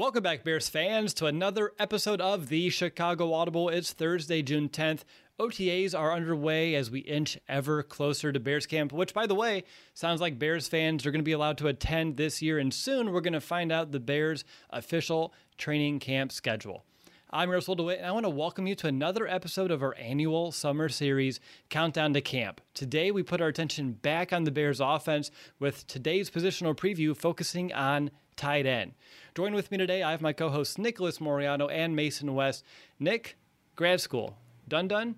Welcome back, Bears fans, to another episode of the Chicago Audible. It's Thursday, June 10th. OTAs are underway as we inch ever closer to Bears camp, which, by the way, sounds like Bears fans are going to be allowed to attend this year. And soon we're going to find out the Bears' official training camp schedule. I'm Russell DeWitt, and I want to welcome you to another episode of our annual summer series, Countdown to Camp. Today, we put our attention back on the Bears' offense with today's positional preview focusing on tight end. Join with me today. I have my co-hosts Nicholas Moriano and Mason West. Nick, grad school, done done?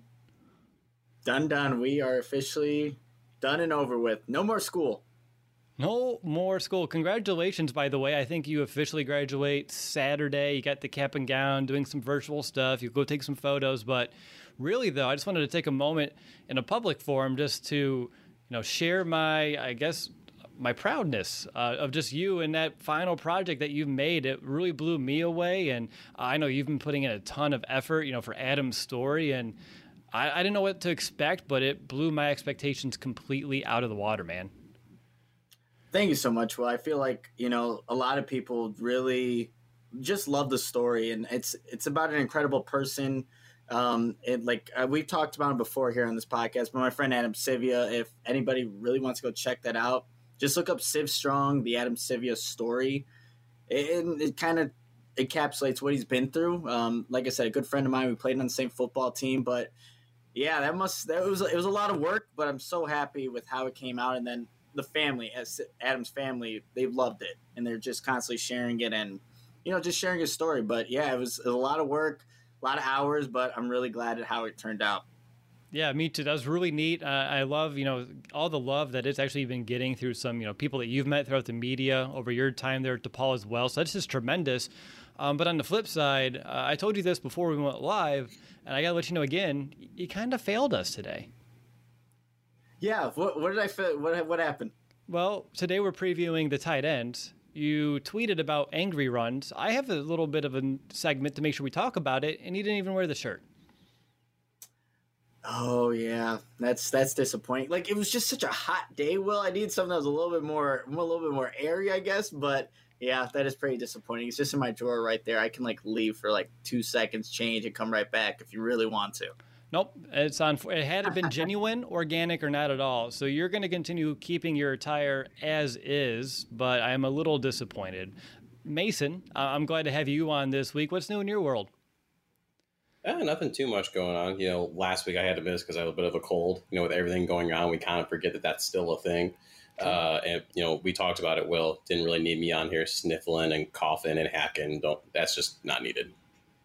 Done done. We are officially done and over with. No more school. No more school. Congratulations, by the way. I think you officially graduate Saturday. You got the cap and gown, doing some virtual stuff. You go take some photos. But really, though, I just wanted to take a moment in a public forum just to, you know, share my, I guess, my proudness uh, of just you and that final project that you've made. It really blew me away, and I know you've been putting in a ton of effort, you know, for Adam's story, and I, I didn't know what to expect, but it blew my expectations completely out of the water, man. Thank you so much. Well, I feel like you know a lot of people really just love the story, and it's it's about an incredible person. Um, and like uh, we've talked about before here on this podcast, but my friend Adam Sivia, if anybody really wants to go check that out, just look up Civ Strong, the Adam Sivia story. It, it kind of encapsulates what he's been through. Um, like I said, a good friend of mine. We played on the same football team, but yeah, that must that was it was a lot of work. But I'm so happy with how it came out, and then the family, as Adam's family, they loved it, and they're just constantly sharing it and you know just sharing his story. But yeah, it was, it was a lot of work, a lot of hours, but I'm really glad at how it turned out. Yeah, me too. That was really neat. Uh, I love, you know, all the love that it's actually been getting through some, you know, people that you've met throughout the media over your time there at DePaul as well. So that's just tremendous. Um, but on the flip side, uh, I told you this before we went live, and I got to let you know again, you kind of failed us today. Yeah. What, what did I fail? What, what happened? Well, today we're previewing the tight ends. You tweeted about angry runs. I have a little bit of a segment to make sure we talk about it, and you didn't even wear the shirt. Oh yeah, that's that's disappointing. Like it was just such a hot day. Well, I need something that was a little bit more, a little bit more airy, I guess. But yeah, that is pretty disappointing. It's just in my drawer right there. I can like leave for like two seconds, change, and come right back if you really want to. Nope, it's on. It had it been genuine, organic, or not at all. So you're going to continue keeping your attire as is, but I am a little disappointed. Mason, I'm glad to have you on this week. What's new in your world? Eh, nothing too much going on. You know, last week I had to miss because I had a bit of a cold. You know, with everything going on, we kind of forget that that's still a thing. Uh, and you know, we talked about it. Will didn't really need me on here sniffling and coughing and hacking. Don't. That's just not needed.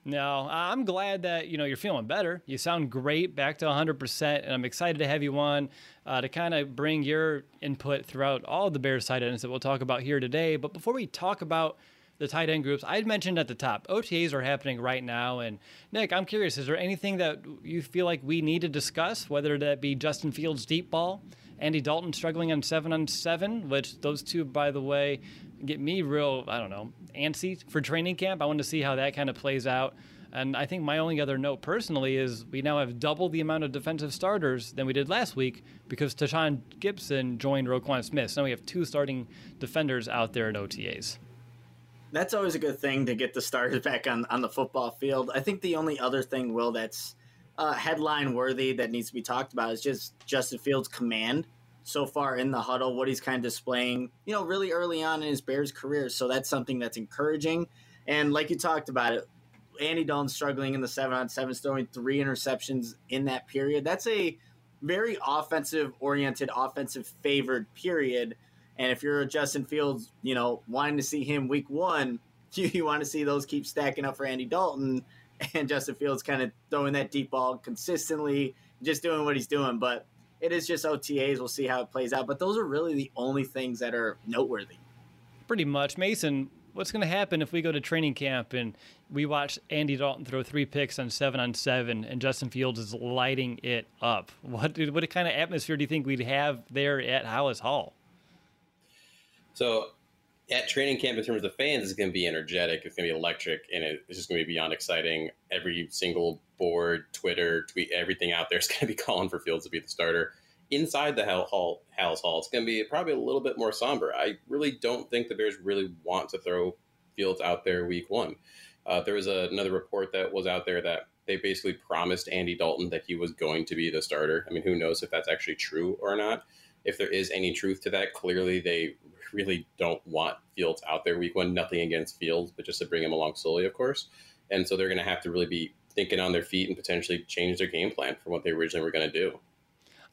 No, I'm glad that you know you're feeling better. You sound great, back to 100%, and I'm excited to have you on uh, to kind of bring your input throughout all the Bears tight ends that we'll talk about here today. But before we talk about the tight end groups, I'd mentioned at the top, OTAs are happening right now. And Nick, I'm curious, is there anything that you feel like we need to discuss, whether that be Justin Fields' deep ball, Andy Dalton struggling on seven on seven, which those two, by the way, get me real, I don't know, antsy for training camp. I want to see how that kind of plays out. And I think my only other note personally is we now have double the amount of defensive starters than we did last week because Tashaun Gipson joined Roquan Smith. So now we have two starting defenders out there in OTAs. That's always a good thing to get the starters back on, on the football field. I think the only other thing, Will, that's uh, headline worthy that needs to be talked about is just Justin Fields' command so far in the huddle, what he's kind of displaying, you know, really early on in his Bears career. So that's something that's encouraging. And like you talked about it, Andy Dalton struggling in the seven on seven, throwing three interceptions in that period. That's a very offensive oriented, offensive favored period. And if you're a Justin Fields, you know, wanting to see him week one, you, you want to see those keep stacking up for Andy Dalton and Justin Fields kind of throwing that deep ball consistently, just doing what he's doing. But it is just OTAs. We'll see how it plays out. But those are really the only things that are noteworthy. Pretty much. Mason, what's going to happen if we go to training camp and we watch Andy Dalton throw three picks on seven on seven and Justin Fields is lighting it up? What, what kind of atmosphere do you think we'd have there at Halas Hall? So at training camp in terms of the fans it's going to be energetic it's going to be electric and it's just going to be beyond exciting. Every single board twitter tweet everything out there is going to be calling for fields to be the starter. Inside the hall, hall Hall it's going to be probably a little bit more somber. I really don't think the bears really want to throw fields out there week one. Uh, there was a, another report that was out there that they basically promised andy dalton that he was going to be the starter. I mean who knows if that's actually true or not if there is any truth to that clearly they really don't want Fields out there week one. Nothing against Fields, but just to bring him along slowly, of course. And so they're going to have to really be thinking on their feet and potentially change their game plan from what they originally were going to do.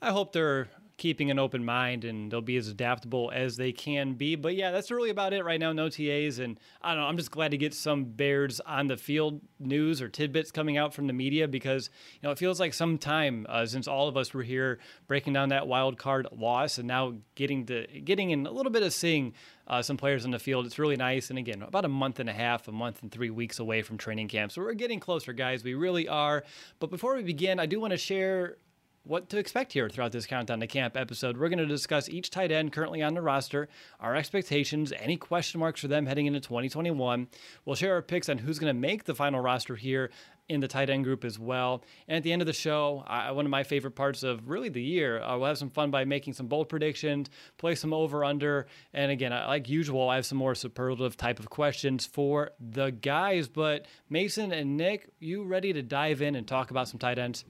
I hope they're keeping an open mind and they'll be as adaptable as they can be. But yeah, that's really about it right now. No TAs. And I don't know. I'm just glad to get some Bears on the field news or tidbits coming out from the media because, you know, it feels like some time uh, since all of us were here breaking down that wild card loss and now getting to getting in a little bit of seeing uh, some players on the field. It's really nice. And again, about a month and a half, a month and three weeks away from training camp. So we're getting closer, guys. We really are. But before we begin, I do want to share what to expect here throughout this Countdown to Camp episode. We're going to discuss each tight end currently on the roster, our expectations, any question marks for them heading into 2021. We'll share our picks on who's going to make the final roster here in the tight end group as well. And at the end of the show, I, one of my favorite parts of really the year, uh, we'll have some fun by making some bold predictions, play some over under. And again, like usual, I have some more superlative type of questions for the guys. But Mason and Nick, you ready to dive in and talk about some tight ends?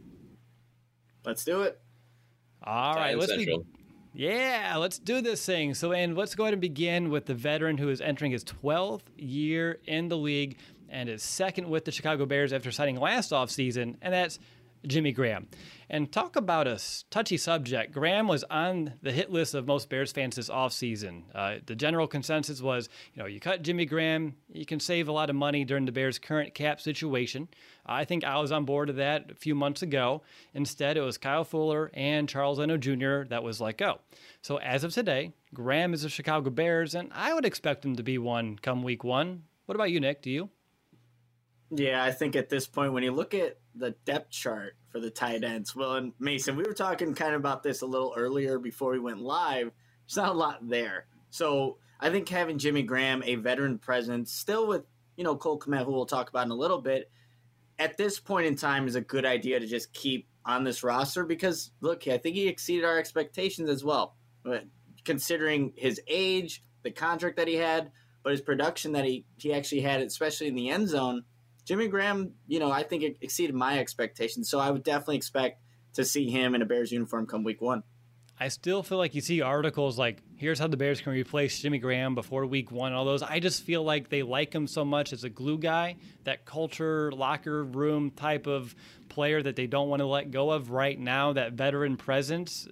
Let's do it. All right, let's be, yeah, let's do this thing. So, and let's go ahead and begin with the veteran who is entering his 12th year in the league and is second with the Chicago Bears after signing last offseason, and that's Jimmy Graham. And talk about a touchy subject. Graham was on the hit list of most Bears fans this offseason. Uh, the general consensus was, you know, you cut Jimmy Graham, you can save a lot of money during the Bears' current cap situation. I think I was on board of that a few months ago. Instead, it was Kyle Fuller and Charles Leno Jr. that was let go. So as of today, Graham is a Chicago Bears, and I would expect him to be one come week one. What about you, Nick? Do you? Yeah, I think at this point, when you look at the depth chart for the tight ends, well, and Mason, we were talking kind of about this a little earlier before we went live. There's not a lot there. So I think having Jimmy Graham, a veteran presence, still with, you know, Cole Kmet, who we'll talk about in a little bit, at this point in time is a good idea to just keep on this roster because, look, I think he exceeded our expectations as well. But considering his age, the contract that he had, but his production that he, he actually had, especially in the end zone – Jimmy Graham, you know, I think it exceeded my expectations. So I would definitely expect to see him in a Bears uniform come week one. I still feel like you see articles like, here's how the Bears can replace Jimmy Graham before week one, all those. I just feel like they like him so much as a glue guy, that culture, locker room type of player that they don't want to let go of right now, that veteran presence.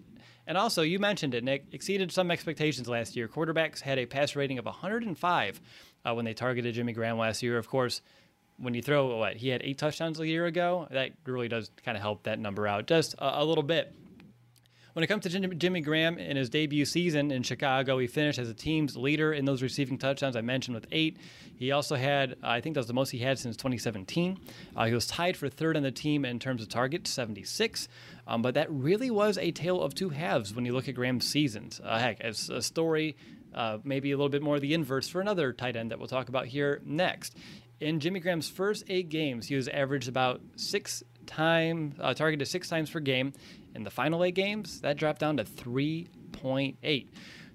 And also, you mentioned it, Nick, exceeded some expectations last year. Quarterbacks had a pass rating of 105 uh, when they targeted Jimmy Graham last year. Of course, when you throw what he had eight touchdowns a year ago, that really does kind of help that number out just a, a little bit. When it comes to Jimmy Graham in his debut season in Chicago, he finished as a team's leader in those receiving touchdowns I mentioned with eight. He also had, I think that was the most he had since 2017. Uh, he was tied for third on the team in terms of targets, 76. Um, but that really was a tale of two halves when you look at Graham's seasons. Uh, heck, it's a story, uh, maybe a little bit more the inverse for another tight end that we'll talk about here next. In Jimmy Graham's first eight games, he was averaged about six times, uh, targeted six times per game. In the final eight games, that dropped down to 3.8.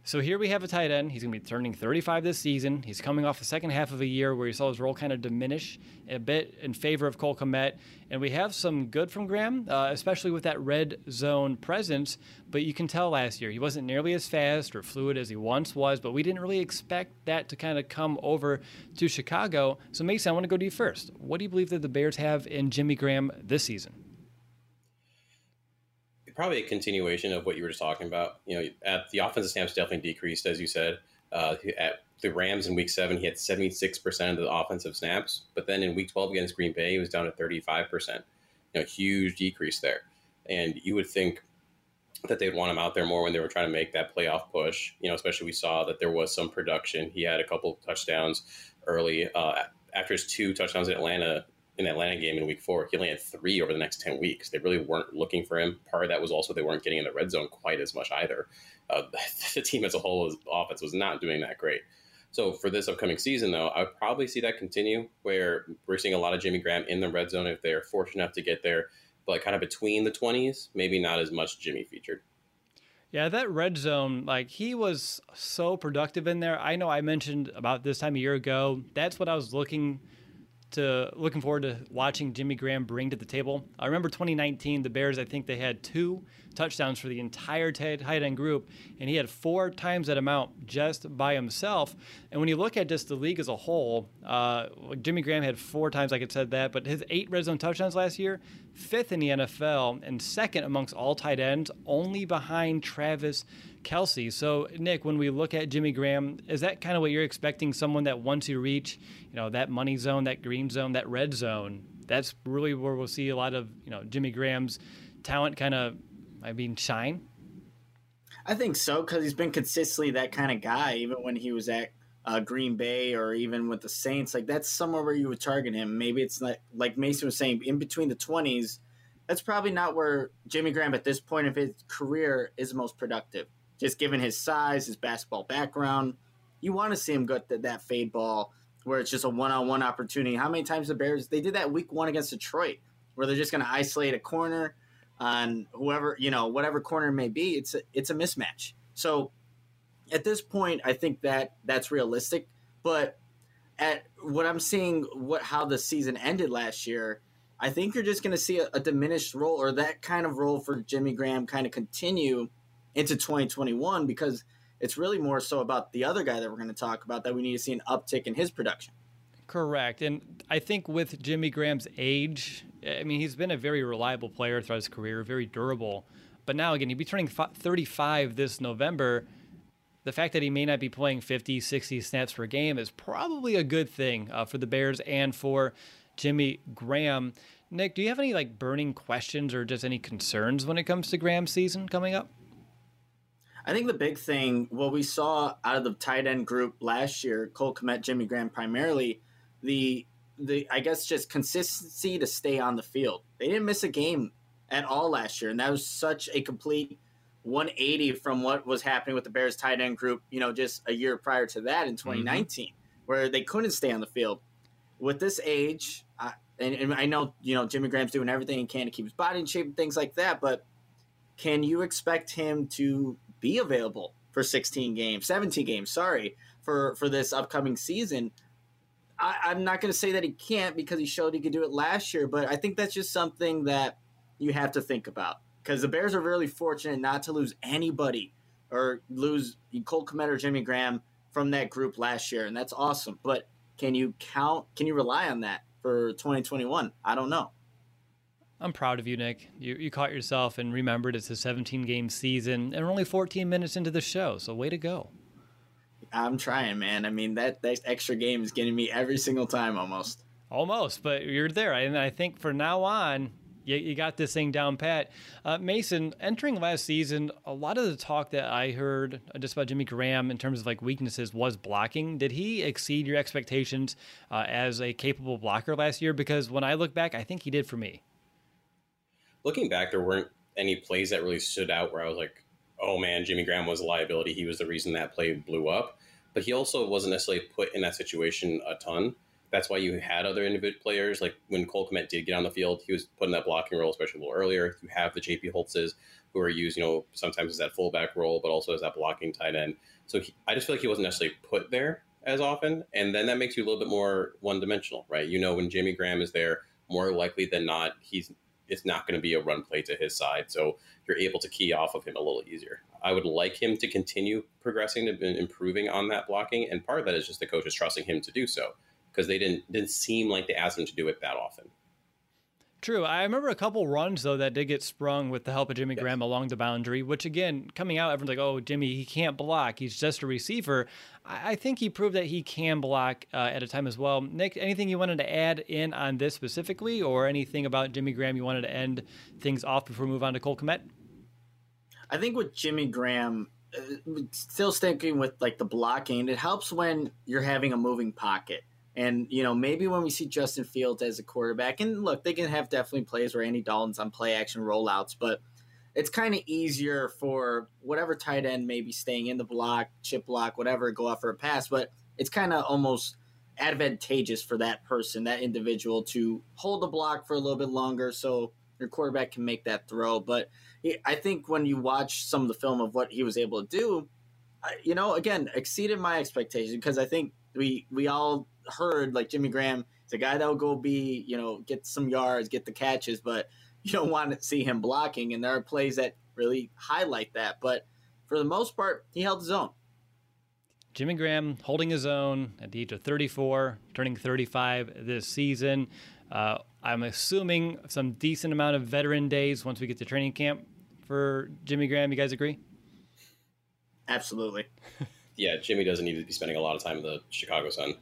So here we have a tight end. He's going to be turning 35 this season. He's coming off the second half of a year where he saw his role kind of diminish a bit in favor of Cole Kmet. And we have some good from Graham, uh, especially with that red zone presence. But you can tell last year he wasn't nearly as fast or fluid as he once was, but we didn't really expect that to kind of come over to Chicago. So, Mason, I want to go to you first. What do you believe that the Bears have in Jimmy Graham this season? Probably a continuation of what you were just talking about. You know, at the offensive snaps definitely decreased, as you said. Uh, at the Rams in Week Seven, he had seventy six percent of the offensive snaps, but then in Week Twelve against Green Bay, he was down to thirty five percent. You know, huge decrease there. And you would think that they'd want him out there more when they were trying to make that playoff push. You know, especially we saw that there was some production. He had a couple touchdowns early uh, after his two touchdowns in Atlanta in Atlanta game in week four, he only had three over the next 10 weeks. They really weren't looking for him. Part of that was also they weren't getting in the red zone quite as much either. Uh, the team as a whole, offense was not doing that great. So for this upcoming season, though, I would probably see that continue where we're seeing a lot of Jimmy Graham in the red zone if they're fortunate enough to get there, but kind of between the 20s, maybe not as much Jimmy featured. Yeah, that red zone, like he was so productive in there. I know I mentioned about this time a year ago. That's what I was looking – to looking forward to watching Jimmy Graham bring to the table. I remember 2019, the Bears, I think they had two touchdowns for the entire tight end group, and he had four times that amount just by himself. And when you look at just the league as a whole, uh, Jimmy Graham had four times, I said that, but his eight red zone touchdowns last year, fifth in the NFL, and second amongst all tight ends, only behind Travis Kelce. So, Nick, when we look at Jimmy Graham, is that kind of what you're expecting? Someone that once you reach, you know, that money zone, that green zone, that red zone, that's really where we'll see a lot of, you know, Jimmy Graham's talent kind of, I mean, shine. I think so because he's been consistently that kind of guy, even when he was at uh, Green Bay or even with the Saints. Like that's somewhere where you would target him. Maybe it's not like Mason was saying, in between the twenties. That's probably not where Jimmy Graham at this point of his career is most productive just given his size, his basketball background. You want to see him get that, that fade ball where it's just a one on one opportunity. How many times the Bears, they did that week one against Detroit, where they're just going to isolate a corner on whoever, you know, whatever corner may be. It's a, it's a mismatch. So at this point, I think that that's realistic. But at what I'm seeing, what how the season ended last year, I think you're just going to see a, a, diminished role or that kind of role for Jimmy Graham kind of continue into 2021 because it's really more so about the other guy that we're going to talk about that we need to see an uptick in his production. Correct. And I think with Jimmy Graham's age, I mean, he's been a very reliable player throughout his career, very durable. But now, again, he'd be turning 35 this November. The fact that he may not be playing 50, 60 snaps per game is probably a good thing uh, for the Bears and for Jimmy Graham. Nick, do you have any like burning questions or just any concerns when it comes to Graham's season coming up? I think the big thing, what we saw out of the tight end group last year, Cole Kmet, Jimmy Graham primarily, the the I guess just consistency to stay on the field. They didn't miss a game at all last year, and that was such a complete 180 from what was happening with the Bears tight end group. You know, just a year prior to that in 2019, mm-hmm. where they couldn't stay on the field. With this age, I, and, and I know you know Jimmy Graham's doing everything he can to keep his body in shape and things like that, but can you expect him to be available for 16 games, 17 games, sorry, for, for this upcoming season. I, am not going to say that he can't because he showed he could do it last year, but I think that's just something that you have to think about because the Bears are really fortunate not to lose anybody or lose Cole Kmet or Jimmy Graham from that group last year, and that's awesome. But can you count? Can you rely on that for 2021? I don't know. I'm proud of you, Nick. You, you caught yourself and remembered it's a 17 game season, and we're only 14 minutes into the show, so way to go. I'm trying, man. I mean, that, that extra game is getting me every single time almost. Almost, but you're there. And I think for now on, you, you got this thing down pat. Uh, Mason, entering last season, a lot of the talk that I heard just about Jimmy Graham in terms of like weaknesses was blocking. Did he exceed your expectations uh, as a capable blocker last year? Because when I look back, I think he did for me. Looking back, there weren't any plays that really stood out where I was like, oh man, Jimmy Graham was a liability. He was the reason that play blew up. But he also wasn't necessarily put in that situation a ton that's why you had other individual players. Like when Cole Kmet did get on the field, he was put in that blocking role, especially a little earlier. You have the JP Holtzes who are used, you know, sometimes as that fullback role, but also as that blocking tight end. So he, I just feel like he wasn't necessarily put there as often. And then that makes you a little bit more one dimensional, right? You know, when Jimmy Graham is there, more likely than not, he's it's not going to be a run play to his side. So you're able to key off of him a little easier. I would like him to continue progressing and improving on that blocking. And part of that is just the coaches trusting him to do so because they didn't didn't seem like they asked him to do it that often. True. I remember a couple runs though that did get sprung with the help of Jimmy yes. Graham along the boundary, which again, coming out, everyone's like, "Oh, Jimmy, he can't block. He's just a receiver." I, I think he proved that he can block uh, at a time as well. Nick, anything you wanted to add in on this specifically, or anything about Jimmy Graham you wanted to end things off before we move on to Cole Kmet? I think with Jimmy Graham, uh, still sticking with like the blocking, it helps when you're having a moving pocket and, you know, maybe when we see Justin Fields as a quarterback, and look, they can have definitely plays where Andy Dalton's on play action rollouts, but it's kind of easier for whatever tight end may be staying in the block, chip block, whatever, go out for a pass. But it's kind of almost advantageous for that person, that individual, to hold the block for a little bit longer so your quarterback can make that throw. But I think when you watch some of the film of what he was able to do, you know, again, exceeded my expectation because I think we we all heard like Jimmy Graham is a guy that will go be, you know, get some yards, get the catches, but you don't want to see him blocking. And there are plays that really highlight that. But for the most part, he held his own. Jimmy Graham holding his own at the age of 34, turning 35 this season. Uh, I'm assuming some decent amount of veteran days once we get to training camp for Jimmy Graham. You guys agree? Absolutely. yeah, Jimmy doesn't need to be spending a lot of time in the Chicago sun.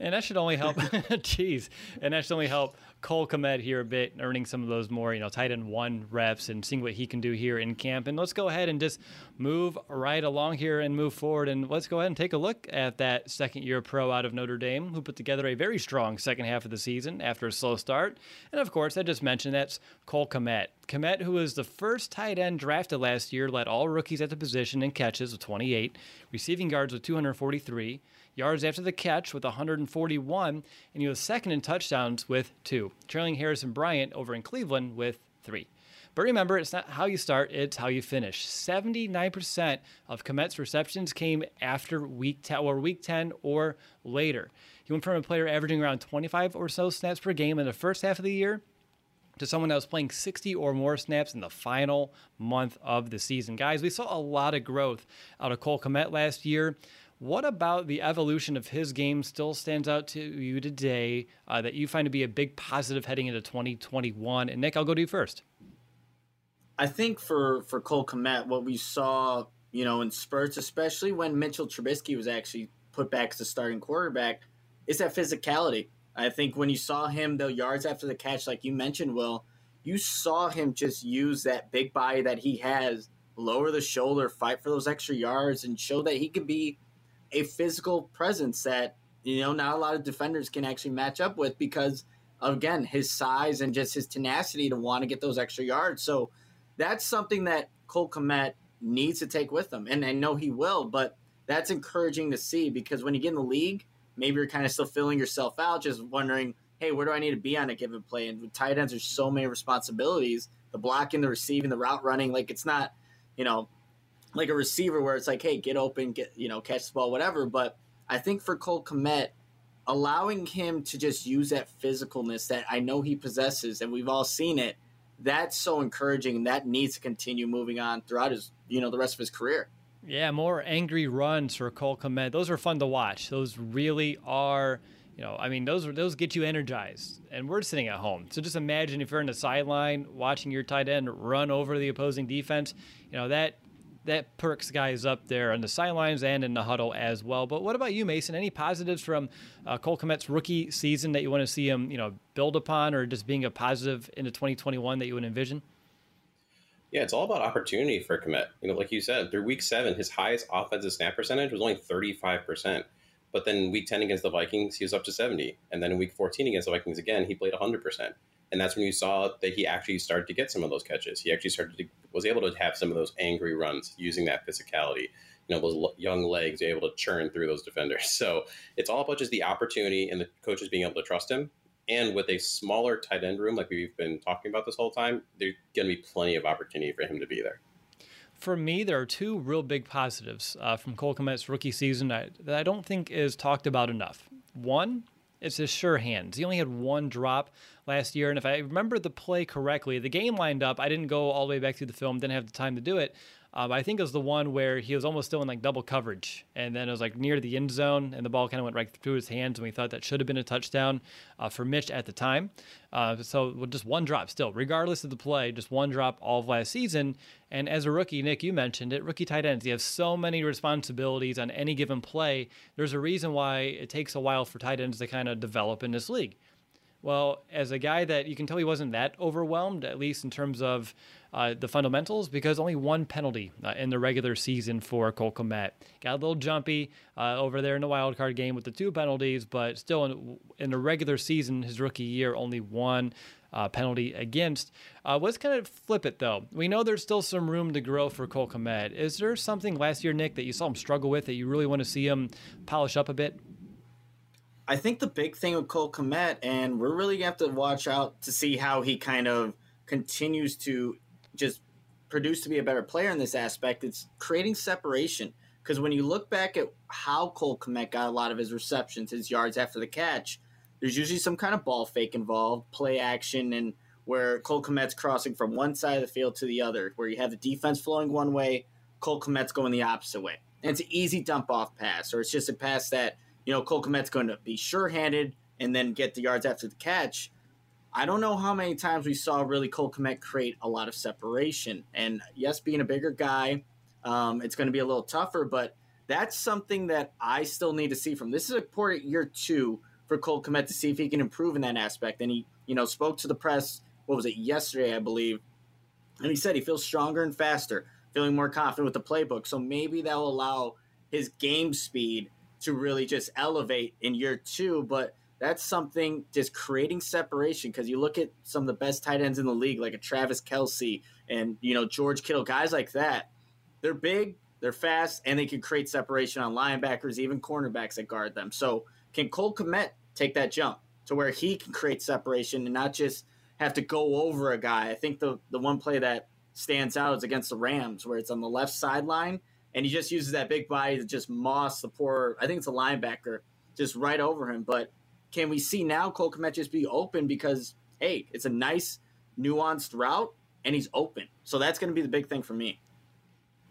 And that should only help. Jeez. And that should only help Cole Kmet here a bit, earning some of those more, you know, tight end one reps and seeing what he can do here in camp. And let's go ahead and just move right along here and move forward. And let's go ahead and take a look at that second year pro out of Notre Dame, who put together a very strong second half of the season after a slow start. And of course, I just mentioned that's Cole Kmet. Kmet, who was the first tight end drafted last year, led all rookies at the position in catches with 28, receiving yards with 243 yards after the catch with 141, and he was second in touchdowns with two, trailing Harrison Bryant over in Cleveland with three. But remember, it's not how you start, it's how you finish. 79% of Kmet's receptions came after week 10 or week 10 or later. He went from a player averaging around 25 or so snaps per game in the first half of the year to someone that was playing 60 or more snaps in the final month of the season. Guys, we saw a lot of growth out of Cole Kmet last year. What about the evolution of his game still stands out to you today uh, that you find to be a big positive heading into 2021? And Nick, I'll go to you first. I think for for Cole Kmet, what we saw, you know, in spurts, especially when Mitchell Trubisky was actually put back as the starting quarterback, is that physicality. I think when you saw him, the yards after the catch, like you mentioned, Will, you saw him just use that big body that he has, lower the shoulder, fight for those extra yards, and show that he can be a physical presence that you know not a lot of defenders can actually match up with because again his size and just his tenacity to want to get those extra yards. So that's something that Cole Kmet needs to take with him, and I know he will. But that's encouraging to see because when you get in the league, maybe you're kind of still filling yourself out, just wondering, hey, where do I need to be on a given play? And with tight ends, there's so many responsibilities: the blocking, the receiving, the route running. Like it's not, you know, like a receiver where it's like, hey, get open, get you know, catch the ball, whatever. But I think for Cole Kmet, allowing him to just use that physicalness that I know he possesses, and we've all seen it, that's so encouraging, and that needs to continue moving on throughout his, you know, the rest of his career. Yeah, more angry runs for Cole Kmet. Those are fun to watch. Those really are. You know, I mean, those those get you energized, and we're sitting at home. So just imagine if you're in the sideline watching your tight end run over the opposing defense. You know that that perks guys up there on the sidelines and in the huddle as well. But what about you, Mason? Any positives from uh, Cole Kmet's rookie season that you want to see him, you know, build upon, or just being a positive into 2021 that you would envision? Yeah, it's all about opportunity for Kmet. You know, like you said, through week seven, his highest offensive snap percentage was only 35%. But then week 10 against the Vikings, he was up to 70. And then in week 14 against the Vikings again, he played 100%. And that's when you saw that he actually started to get some of those catches. He actually started to, was able to have some of those angry runs using that physicality. You know, those young legs able to churn through those defenders. So it's all about just the opportunity and the coaches being able to trust him. And with a smaller tight end room, like we've been talking about this whole time, there's going to be plenty of opportunity for him to be there for me, there are two real big positives uh, from Cole Kmet's rookie season that, that I don't think is talked about enough. One, it's his sure hands. He only had one drop last year, and if I remember the play correctly, the game lined up. I didn't go all the way back through the film, didn't have the time to do it, um, I think it was the one where he was almost still in like double coverage, and then it was like near the end zone, and the ball kind of went right through his hands, and we thought that should have been a touchdown uh, for Mitch at the time. Uh, so just one drop still, regardless of the play, just one drop all of last season. And as a rookie, Nick, you mentioned it, rookie tight ends, you have so many responsibilities on any given play. There's a reason why it takes a while for tight ends to kind of develop in this league. Well, as a guy that you can tell he wasn't that overwhelmed, at least in terms of uh, the fundamentals because only one penalty uh, in the regular season for Cole Kmet. Got a little jumpy uh, over there in the wild card game with the two penalties, but still in, in the regular season, his rookie year, only one. Uh, penalty against. Let's kind of flip it though. We know there's still some room to grow for Cole Kmet. Is there something last year, Nick, that you saw him struggle with that you really want to see him polish up a bit? I think the big thing with Cole Kmet, and we're really going to have to watch out to see how he kind of continues to just produce to be a better player in this aspect. It's creating separation. Because when you look back at how Cole Kmet got a lot of his receptions, his yards after the catch, there's usually some kind of ball fake involved, play action, and where Cole Kmet's crossing from one side of the field to the other, where you have the defense flowing one way, Cole Kmet's going the opposite way. And it's an easy dump off pass, or it's just a pass that, you know, Cole Kmet's going to be sure handed and then get the yards after the catch. I don't know how many times we saw really Cole Kmet create a lot of separation. And yes, being a bigger guy, um, it's going to be a little tougher, but that's something that I still need to see from. This is important year two for Cole Kmet to see if he can improve in that aspect. And he, you know, spoke to the press. What was it yesterday, I believe, and he said he feels stronger and faster, feeling more confident with the playbook. So maybe that will allow his game speed to really just elevate in year two. But that's something just creating separation because you look at some of the best tight ends in the league, like a Travis Kelce and you know George Kittle, guys like that. They're big, they're fast, and they can create separation on linebackers, even cornerbacks that guard them. So can Cole Kmet take that jump to where he can create separation and not just have to go over a guy? I think the the one play that stands out is against the Rams, where it's on the left sideline, and he just uses that big body to just moss the poor. I think it's a linebacker just right over him, but can we see now Cole Kmet just be open because hey, it's a nice nuanced route and he's open. So that's going to be the big thing for me.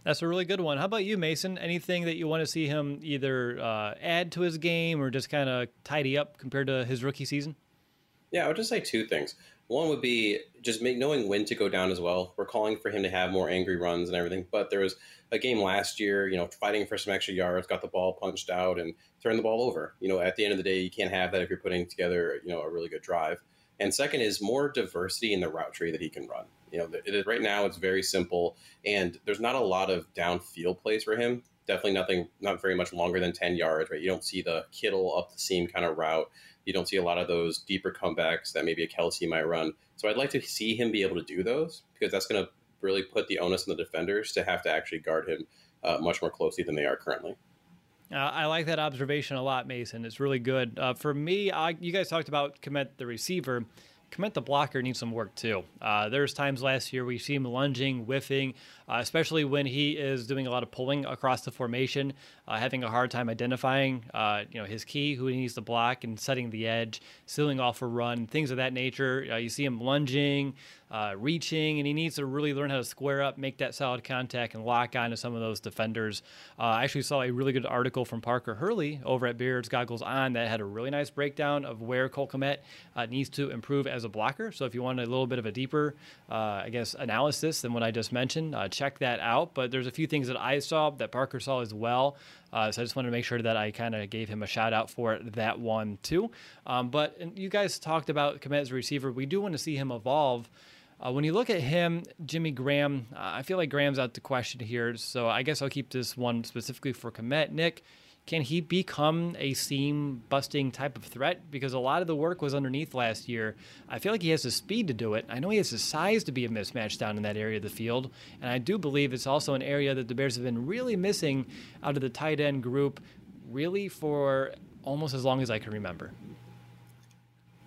That's a really good one. How about you, Mason? Anything that you want to see him either uh, add to his game or just kind of tidy up compared to his rookie season? Yeah, I would just say two things. One would be just make, knowing when to go down as well. We're calling for him to have more angry runs and everything, but there was a game last year, you know, fighting for some extra yards, got the ball punched out and turned the ball over. You know, at the end of the day, you can't have that if you're putting together, you know, a really good drive. And second is more diversity in the route tree that he can run. You know, it right now it's very simple, and there's not a lot of downfield plays for him. Definitely nothing, not very much longer than 10 yards, right? You don't see the Kittle up the seam kind of route. You don't see a lot of those deeper comebacks that maybe a Kelce might run. So I'd like to see him be able to do those because that's going to really put the onus on the defenders to have to actually guard him uh, much more closely than they are currently. Uh, I like that observation a lot, Mason. It's really good. Uh, for me, I, you guys talked about Kmet the receiver. Kmet the blocker needs some work too. Uh, there's times last year we see him lunging, whiffing, uh, especially when he is doing a lot of pulling across the formation, uh, having a hard time identifying, uh, you know, his key, who he needs to block, and setting the edge, sealing off a run, things of that nature. Uh, you see him lunging, uh, reaching, and he needs to really learn how to square up, make that solid contact, and lock onto some of those defenders. I actually saw a really good article from Parker Hurley over at Bear Goggles On that had a really nice breakdown of where Cole Kmet uh, needs to improve as a blocker. So if you want a little bit of a deeper, I guess, analysis than what I just mentioned, check that out. But there's a few things that I saw that Parker saw as well. Uh, so I just wanted to make sure that I kind of gave him a shout out for that one too. Um, but you guys talked about Kmet as a receiver. We do want to see him evolve. Uh, when you look at him, Jimmy Graham, uh, I feel like Graham's out the question here. So I guess I'll keep this one specifically for Kmet. Nick, can he become a seam busting type of threat? Because a lot of the work was underneath last year. I feel like he has the speed to do it. I know he has the size to be a mismatch down in that area of the field. And I do believe it's also an area that the Bears have been really missing out of the tight end group, really for almost as long as I can remember.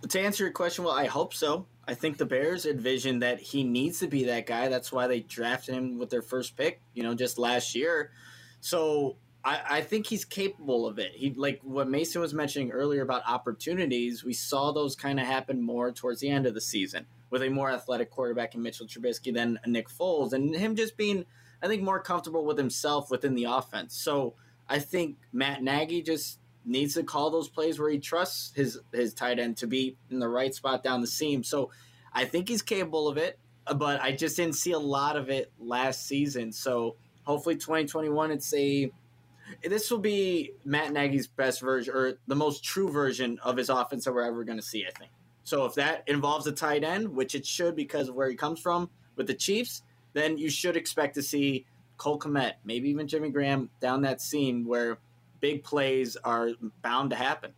To answer your question, well, I hope so. I think the Bears envision that he needs to be that guy. That's why they drafted him with their first pick, you know, just last year. So I, I, think he's capable of it. He like what Mason was mentioning earlier about opportunities. We saw those kind of happen more towards the end of the season with a more athletic quarterback in Mitchell Trubisky than Nick Foles, and him just being, I think, more comfortable with himself within the offense. So I think Matt Nagy just needs to call those plays where he trusts his his tight end to be in the right spot down the seam. So I think he's capable of it, but I just didn't see a lot of it last season. So hopefully 2021 it's a this will be Matt Nagy's best version or the most true version of his offense that we're ever going to see, I think. So if that involves a tight end, which it should because of where he comes from with the Chiefs, then you should expect to see Cole Kmet, maybe even Jimmy Graham down that seam where big plays are bound to happen.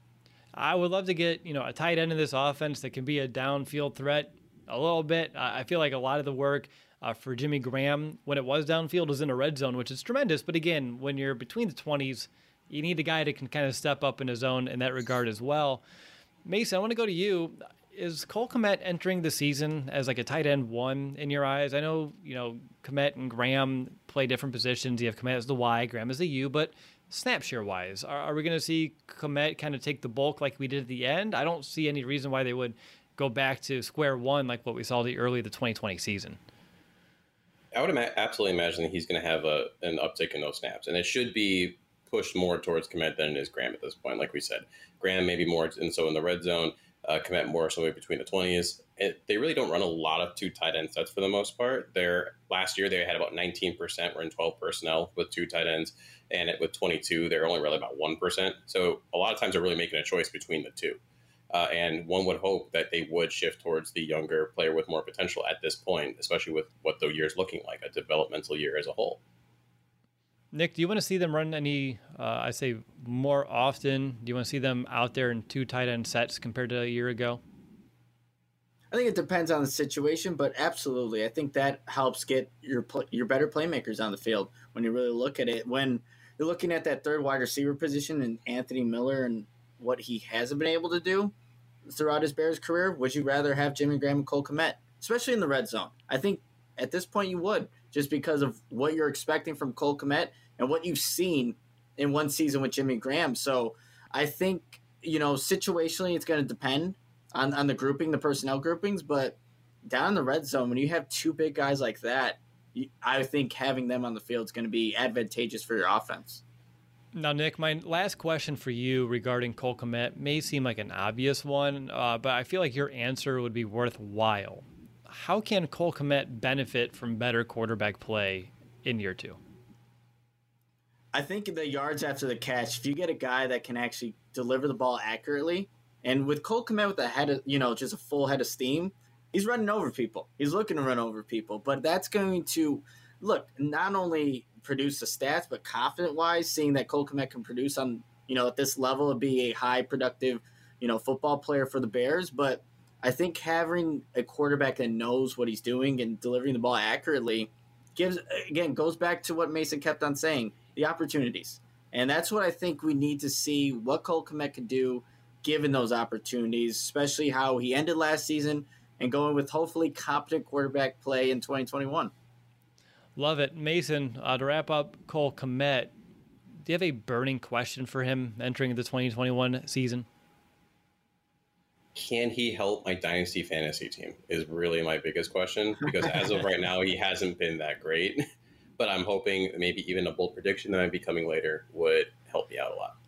I would love to get you know a tight end in this offense that can be a downfield threat a little bit. I feel like a lot of the work uh, for Jimmy Graham when it was downfield was in a red zone, which is tremendous. But again, when you're between the 20s, you need a guy that can kind of step up in his zone in that regard as well. Mason, I want to go to you. Is Cole Kmet entering the season as like a tight end one in your eyes? I know you know Kmet and Graham play different positions. You have Kmet as the Y, Graham as the U, but snap share wise, are, are we going to see Kmet kind of take the bulk like we did at the end? I don't see any reason why they would go back to square one like what we saw the early the 2020 season. I would ima- absolutely imagine that he's going to have a an uptick in those snaps, and it should be pushed more towards Kmet than it is Graham at this point. Like we said, Graham maybe more, and so in the red zone, uh, Kmet more somewhere between the twenties. They really don't run a lot of two tight end sets for the most part. Their last year they had about nineteen percent were in twelve personnel with two tight ends, and it, with twenty two they're only really about one percent. So a lot of times they're really making a choice between the two. Uh, and one would hope that they would shift towards the younger player with more potential at this point, especially with what the year is looking like, a developmental year as a whole. Nick, do you want to see them run any, uh, I say, more often? Do you want to see them out there in two tight end sets compared to a year ago? I think it depends on the situation, but absolutely, I think that helps get your your better playmakers on the field when you really look at it. When you're looking at that third wide receiver position and Anthony Miller and what he hasn't been able to do throughout his Bears career, would you rather have Jimmy Graham and Cole Kmet, especially in the red zone? I think at this point you would, just because of what you're expecting from Cole Kmet and what you've seen in one season with Jimmy Graham. So I think, you know, situationally it's going to depend on, on the grouping, the personnel groupings, but down in the red zone, when you have two big guys like that, I think having them on the field is going to be advantageous for your offense. Now, Nick, my last question for you regarding Cole Kmet may seem like an obvious one, uh, but I feel like your answer would be worthwhile. How can Cole Kmet benefit from better quarterback play in year two? I think the yards after the catch, if you get a guy that can actually deliver the ball accurately, and with Cole Kmet with a head of, you know, just a full head of steam, he's running over people. He's looking to run over people, but that's going to look not only produce the stats, but confident wise, seeing that Cole Kmet can produce on you know at this level be a high productive you know football player for the Bears. But I think having a quarterback that knows what he's doing and delivering the ball accurately gives again goes back to what Mason kept on saying the opportunities, and that's what I think we need to see what Cole Kmet can do given those opportunities, especially how he ended last season and going with hopefully competent quarterback play in 2021. Love it. Mason, uh, to wrap up Cole Kmet, do you have a burning question for him entering the 2021 season? can he help my dynasty fantasy team? Is really my biggest question because as of right now, he hasn't been that great. But I'm hoping maybe even a bold prediction that might be coming later would help me out a lot.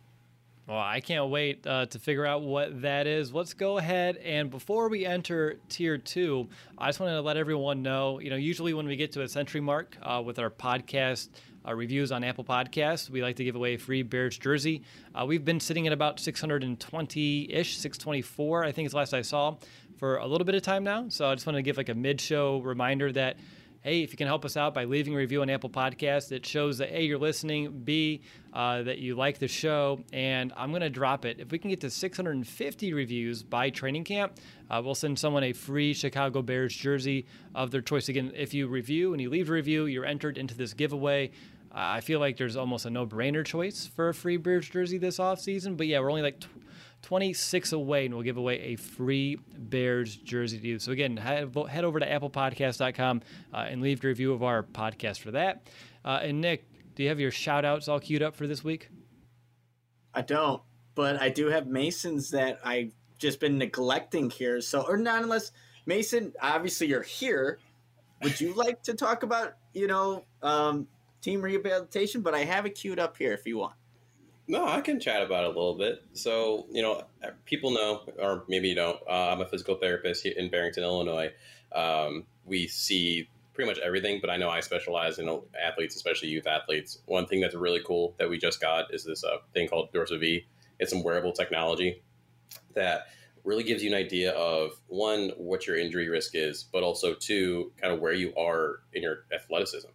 Well, I can't wait uh, to figure out what that is. Let's go ahead and before we enter tier two, I just wanted to let everyone know. You know, usually when we get to a century mark uh, with our podcast uh, reviews on Apple Podcasts, we like to give away a free Bears jersey. Uh, we've been sitting at about 620 ish, 624, I think is the last I saw, for a little bit of time now. So I just want to give like a mid show reminder that hey, if you can help us out by leaving a review on Apple Podcasts, it shows that A, you're listening, B, uh, that you like the show, and I'm going to drop it. If we can get to 650 reviews by training camp, uh, we'll send someone a free Chicago Bears jersey of their choice. Again, if you review and you leave a review, you're entered into this giveaway. I feel like there's almost a no brainer choice for a free Bears jersey this offseason, but yeah, we're only like. 26 away, and we'll give away a free Bears jersey to you. So, again, head, over to applepodcast.com uh, and leave a review of our podcast for that. Uh, and, Nick, do you have your shout outs all queued up for this week? I don't, but I do have Mason's that I've just been neglecting here. So, or not unless, Mason, obviously you're here. Would you like to talk about, you know, um, team rehabilitation? But I have it queued up here if you want. No, I can chat about it a little bit. So, you know, people know, or maybe you don't, uh, I'm a physical therapist here in Barrington, Illinois. Um, we see pretty much everything, but I know I specialize in athletes, especially youth athletes. One thing that's really cool that we just got is this uh, thing called DorsaV. It's some wearable technology that really gives you an idea of one, what your injury risk is, but also two, kind of where you are in your athleticism.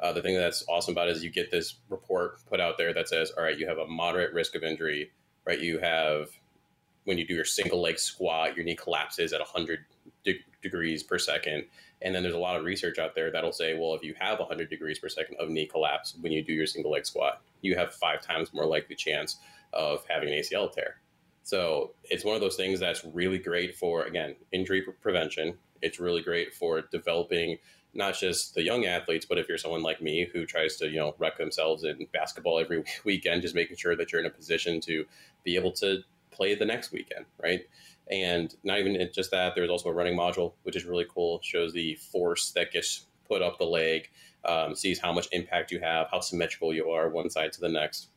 Uh, the thing that's awesome about it is you get this report put out there that says, all right, you have a moderate risk of injury, right? You have, when you do your single leg squat, your knee collapses at 100 de- degrees per second. And then there's a lot of research out there that'll say, well, if you have 100 degrees per second of knee collapse when you do your single leg squat, you have five times more likely chance of having an ACL tear. So it's one of those things that's really great for, again, injury prevention. It's really great for developing not just the young athletes, but if you're someone like me who tries to, you know, wreck themselves in basketball every weekend, just making sure that you're in a position to be able to play the next weekend, right? And not even just that, there's also a running module, which is really cool. shows the force that gets put up the leg, um, sees how much impact you have, how symmetrical you are one side to the next.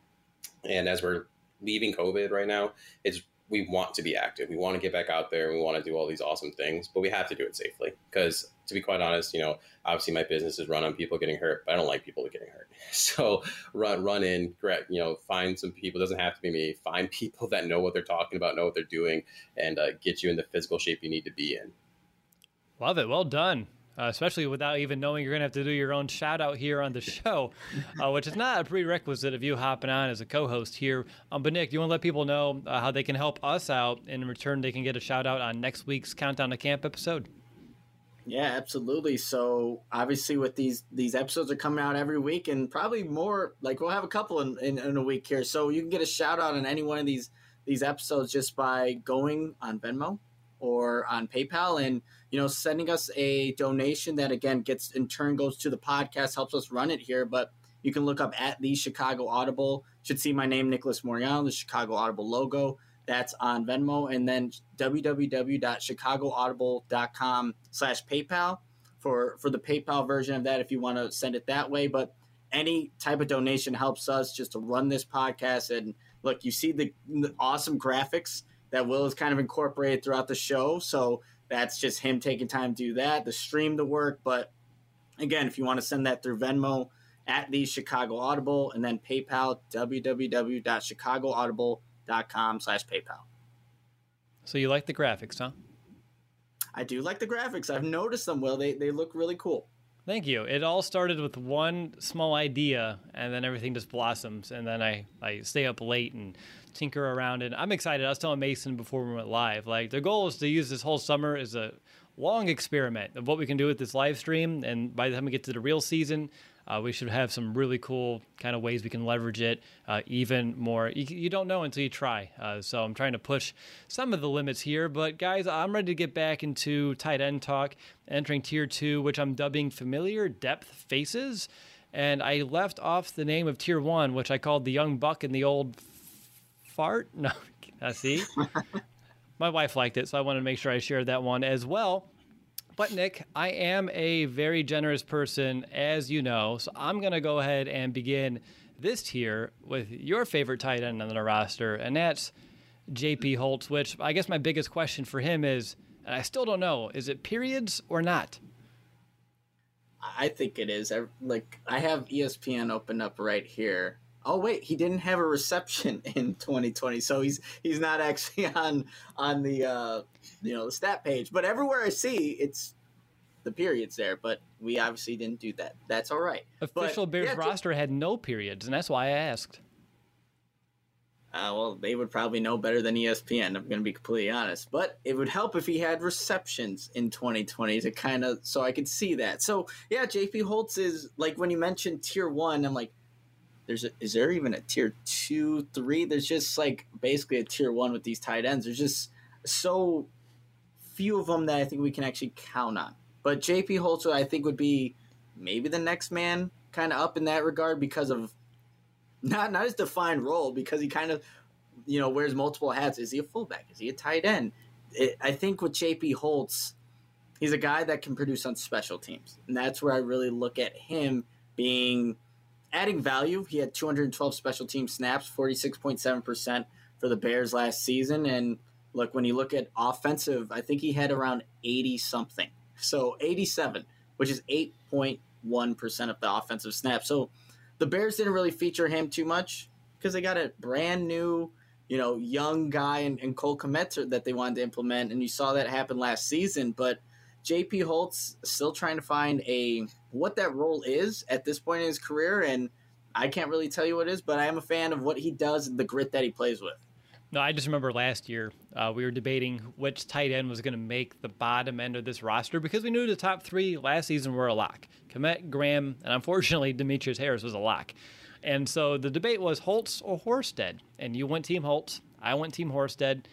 And as we're leaving COVID right now, it's we want to be active. We want to get back out there. And we want to do all these awesome things, but we have to do it safely. Because to be quite honest, you know, obviously my business is run on people getting hurt, but I don't like people getting hurt. So run, run in, you know, find some people. It doesn't have to be me. Find people that know what they're talking about, know what they're doing, and uh, get you in the physical shape you need to be in. Love it. Well done uh, especially without even knowing you're going to have to do your own shout out here on the show, uh, which is not a prerequisite of you hopping on as a co host here. Um, but, Nick, do you want to let people know uh, how they can help us out? And in return, they can get a shout out on next week's Countdown to Camp episode. Yeah, absolutely. So obviously, with these these episodes are coming out every week, and probably more. Like we'll have a couple in, in, in, a week here, so you can get a shout out on any one of these these episodes just by going on Venmo or on PayPal and you know sending us a donation that again gets in turn goes to the podcast helps us run it here but you can look up at the Chicago Audible should see my name Nicholas Moriano the Chicago Audible logo that's on Venmo and then www.chicagoaudible.com slash PayPal for for the PayPal version of that if you want to send it that way but any type of donation helps us just to run this podcast and look you see the, the awesome graphics that Will is kind of incorporated throughout the show. So that's just him taking time to do that, the stream the work. But again, if you want to send that through Venmo at the Chicago Audible and then PayPal, www.chicagoaudible.com slash PayPal. So you like the graphics, huh? I do like the graphics. I've noticed them, well. They, they look really cool. Thank you. It all started with one small idea, and then everything just blossoms. And then I, I stay up late and tinker around And I'm excited. I was telling Mason before we went live, like the goal is to use this whole summer as a long experiment of what we can do with this live stream. And by the time we get to the real season, uh, we should have some really cool kind of ways we can leverage it uh, even more. You, you, don't know until you try. Uh, so I'm trying to push some of the limits here. But guys, I'm ready to get back into tight end talk, entering tier two, which I'm dubbing familiar depth faces. And I left off the name of tier one, which I called the young buck and the old fart. No, I see. my wife liked it, so I wanted to make sure I shared that one as well. But Nick, I am a very generous person, as you know, so I'm going to go ahead and begin this tier with your favorite tight end on the roster, and that's JP Holtz. Which I guess my biggest question for him is, and I still don't know, is it periods or not? I think it is. I, like I have ESPN open up right here. Oh wait, he didn't have a reception in 2020, so he's he's not actually on on the uh, you know the stat page. But everywhere I see, it's the periods there. But we obviously didn't do that. That's all right. Official but, Bears yeah, roster had no periods, and that's why I asked. Uh, well, they would probably know better than ESPN. I'm going to be completely honest, but it would help if he had receptions in 2020 to kind of so I could see that. So yeah, JP Holtz is like when you mentioned tier one, I'm like, there's a, is there even a tier two, three? There's just like basically a tier one with these tight ends. There's just so few of them that I think we can actually count on. But JP Holtz, I think, would be maybe the next man kind of up in that regard because of not not his defined role because he kind of you know wears multiple hats. Is he a fullback? Is he a tight end? It, I think with JP Holtz, he's a guy that can produce on special teams, and that's where I really look at him being adding value. He had 212 special team snaps, 46.7 percent for the Bears last season, and look when you look at offensive, I think he had around 80 something, so 87, which is 8.1 percent of the offensive snaps. So the Bears didn't really feature him too much because they got a brand new, you know, young guy and, Cole Kmet that they wanted to implement, and you saw that happen last season. But JP Holtz still trying to find a what that role is at this point in his career, and I can't really tell you what it is, but I am a fan of what he does and the grit that he plays with. No, I just remember last year uh, we were debating which tight end was going to make the bottom end of this roster because we knew the top three last season were a lock. Kmet, Graham, and unfortunately Demetrius Harris was a lock. And so the debate was Holtz or Horsted. And you went Team Holtz. I went Team Horsted.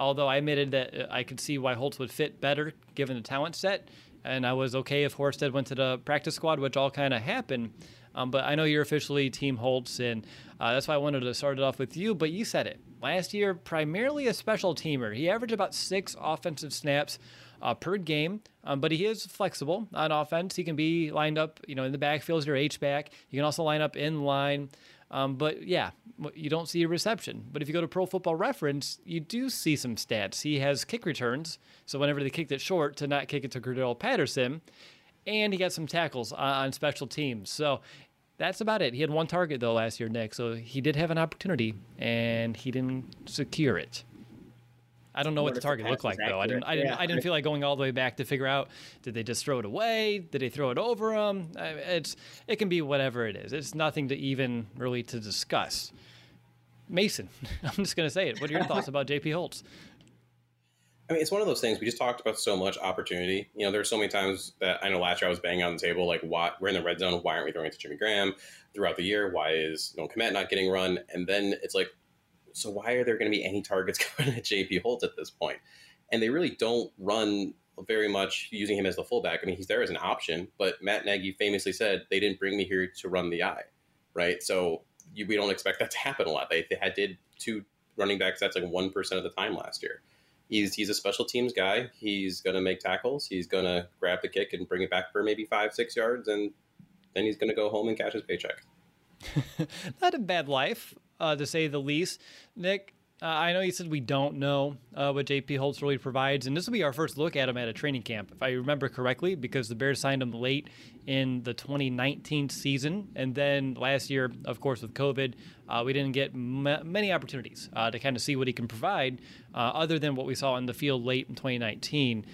Although I admitted that uh, I could see why Holtz would fit better given the talent set. And I was okay if Horsted went to the practice squad, which all kind of happened. Um, but I know you're officially Team Holtz, and uh, that's why I wanted to start it off with you. But you said it last year, primarily a special teamer. He averaged about six offensive snaps uh, per game, um, but he is flexible on offense. He can be lined up, you know, in the backfield as your H back. You can also line up in line. Um, but yeah, you don't see a reception. But if you go to Pro Football Reference, you do see some stats. He has kick returns, so whenever they kicked it short, to not kick it to Cordarrelle Patterson, and he got some tackles on special teams. So that's about it. He had one target though last year, Nick. So he did have an opportunity, and he didn't secure it. I don't know what, what the target looked like though. I didn't. I didn't. Yeah. I didn't feel like going all the way back to figure out did they just throw it away? Did they throw it over them? It's it can be whatever it is. It's nothing to even really to discuss. Mason, I'm just gonna say it. What are your thoughts about JP Holtz? I mean, it's one of those things we just talked about so much opportunity. You know, there there's so many times that I know last year I was banging on the table like, why we're in the red zone? Why aren't we throwing it to Jimmy Graham throughout the year? Why is you know Kmet not getting run? And then it's like, so why are there going to be any targets going at JP Holtz at this point? And they really don't run very much using him as the fullback. I mean, he's there as an option, but Matt Nagy famously said they didn't bring me here to run the eye, right? So you, we don't expect that to happen a lot. They, they had did two running backs that's like one percent of the time last year he's he's a special teams guy. He's going to make tackles. He's going to grab the kick and bring it back for maybe five, six yards, and then he's going to go home and cash his paycheck. Not a bad life, uh, to say the least. Nick, uh, I know you said we don't know uh, what JP Holtz really provides, and this will be our first look at him at a training camp, if I remember correctly, because the Bears signed him late in the 2019 season, and then last year, of course, with COVID, uh, we didn't get m- many opportunities uh, to kind of see what he can provide, uh, other than what we saw in the field late in 2019.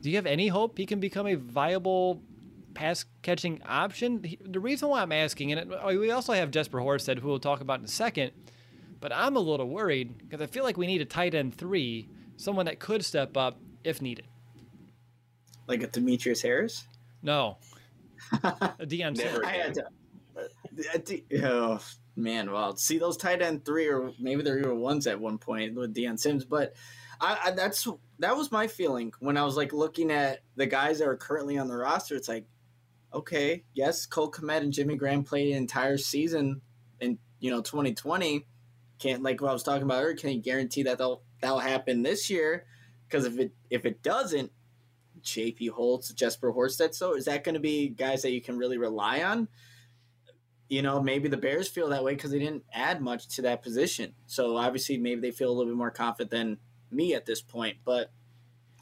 Do you have any hope he can become a viable pass catching option? The reason why I'm asking, and oh, we also have Jesper Horsted, who we'll talk about in a second but I'm a little worried because I feel like we need a tight end three, someone that could step up if needed. Like a Demetrius Harris? No. a Dion Never again. oh, man, well, see those tight end three, or maybe there were ones at one point with Dion Sims, but I, I, that's that was my feeling when I was like looking at the guys that are currently on the roster. It's like, okay, yes, Cole Kmet and Jimmy Graham played an entire season in you know 2020, can't like what I was talking about earlier. Can you guarantee that they'll that'll happen this year. Because if it if it doesn't, JP Holtz, Jesper Horsted. So is that going to be guys that you can really rely on? You know, maybe the Bears feel that way because they didn't add much to that position. So obviously, maybe they feel a little bit more confident than me at this point. But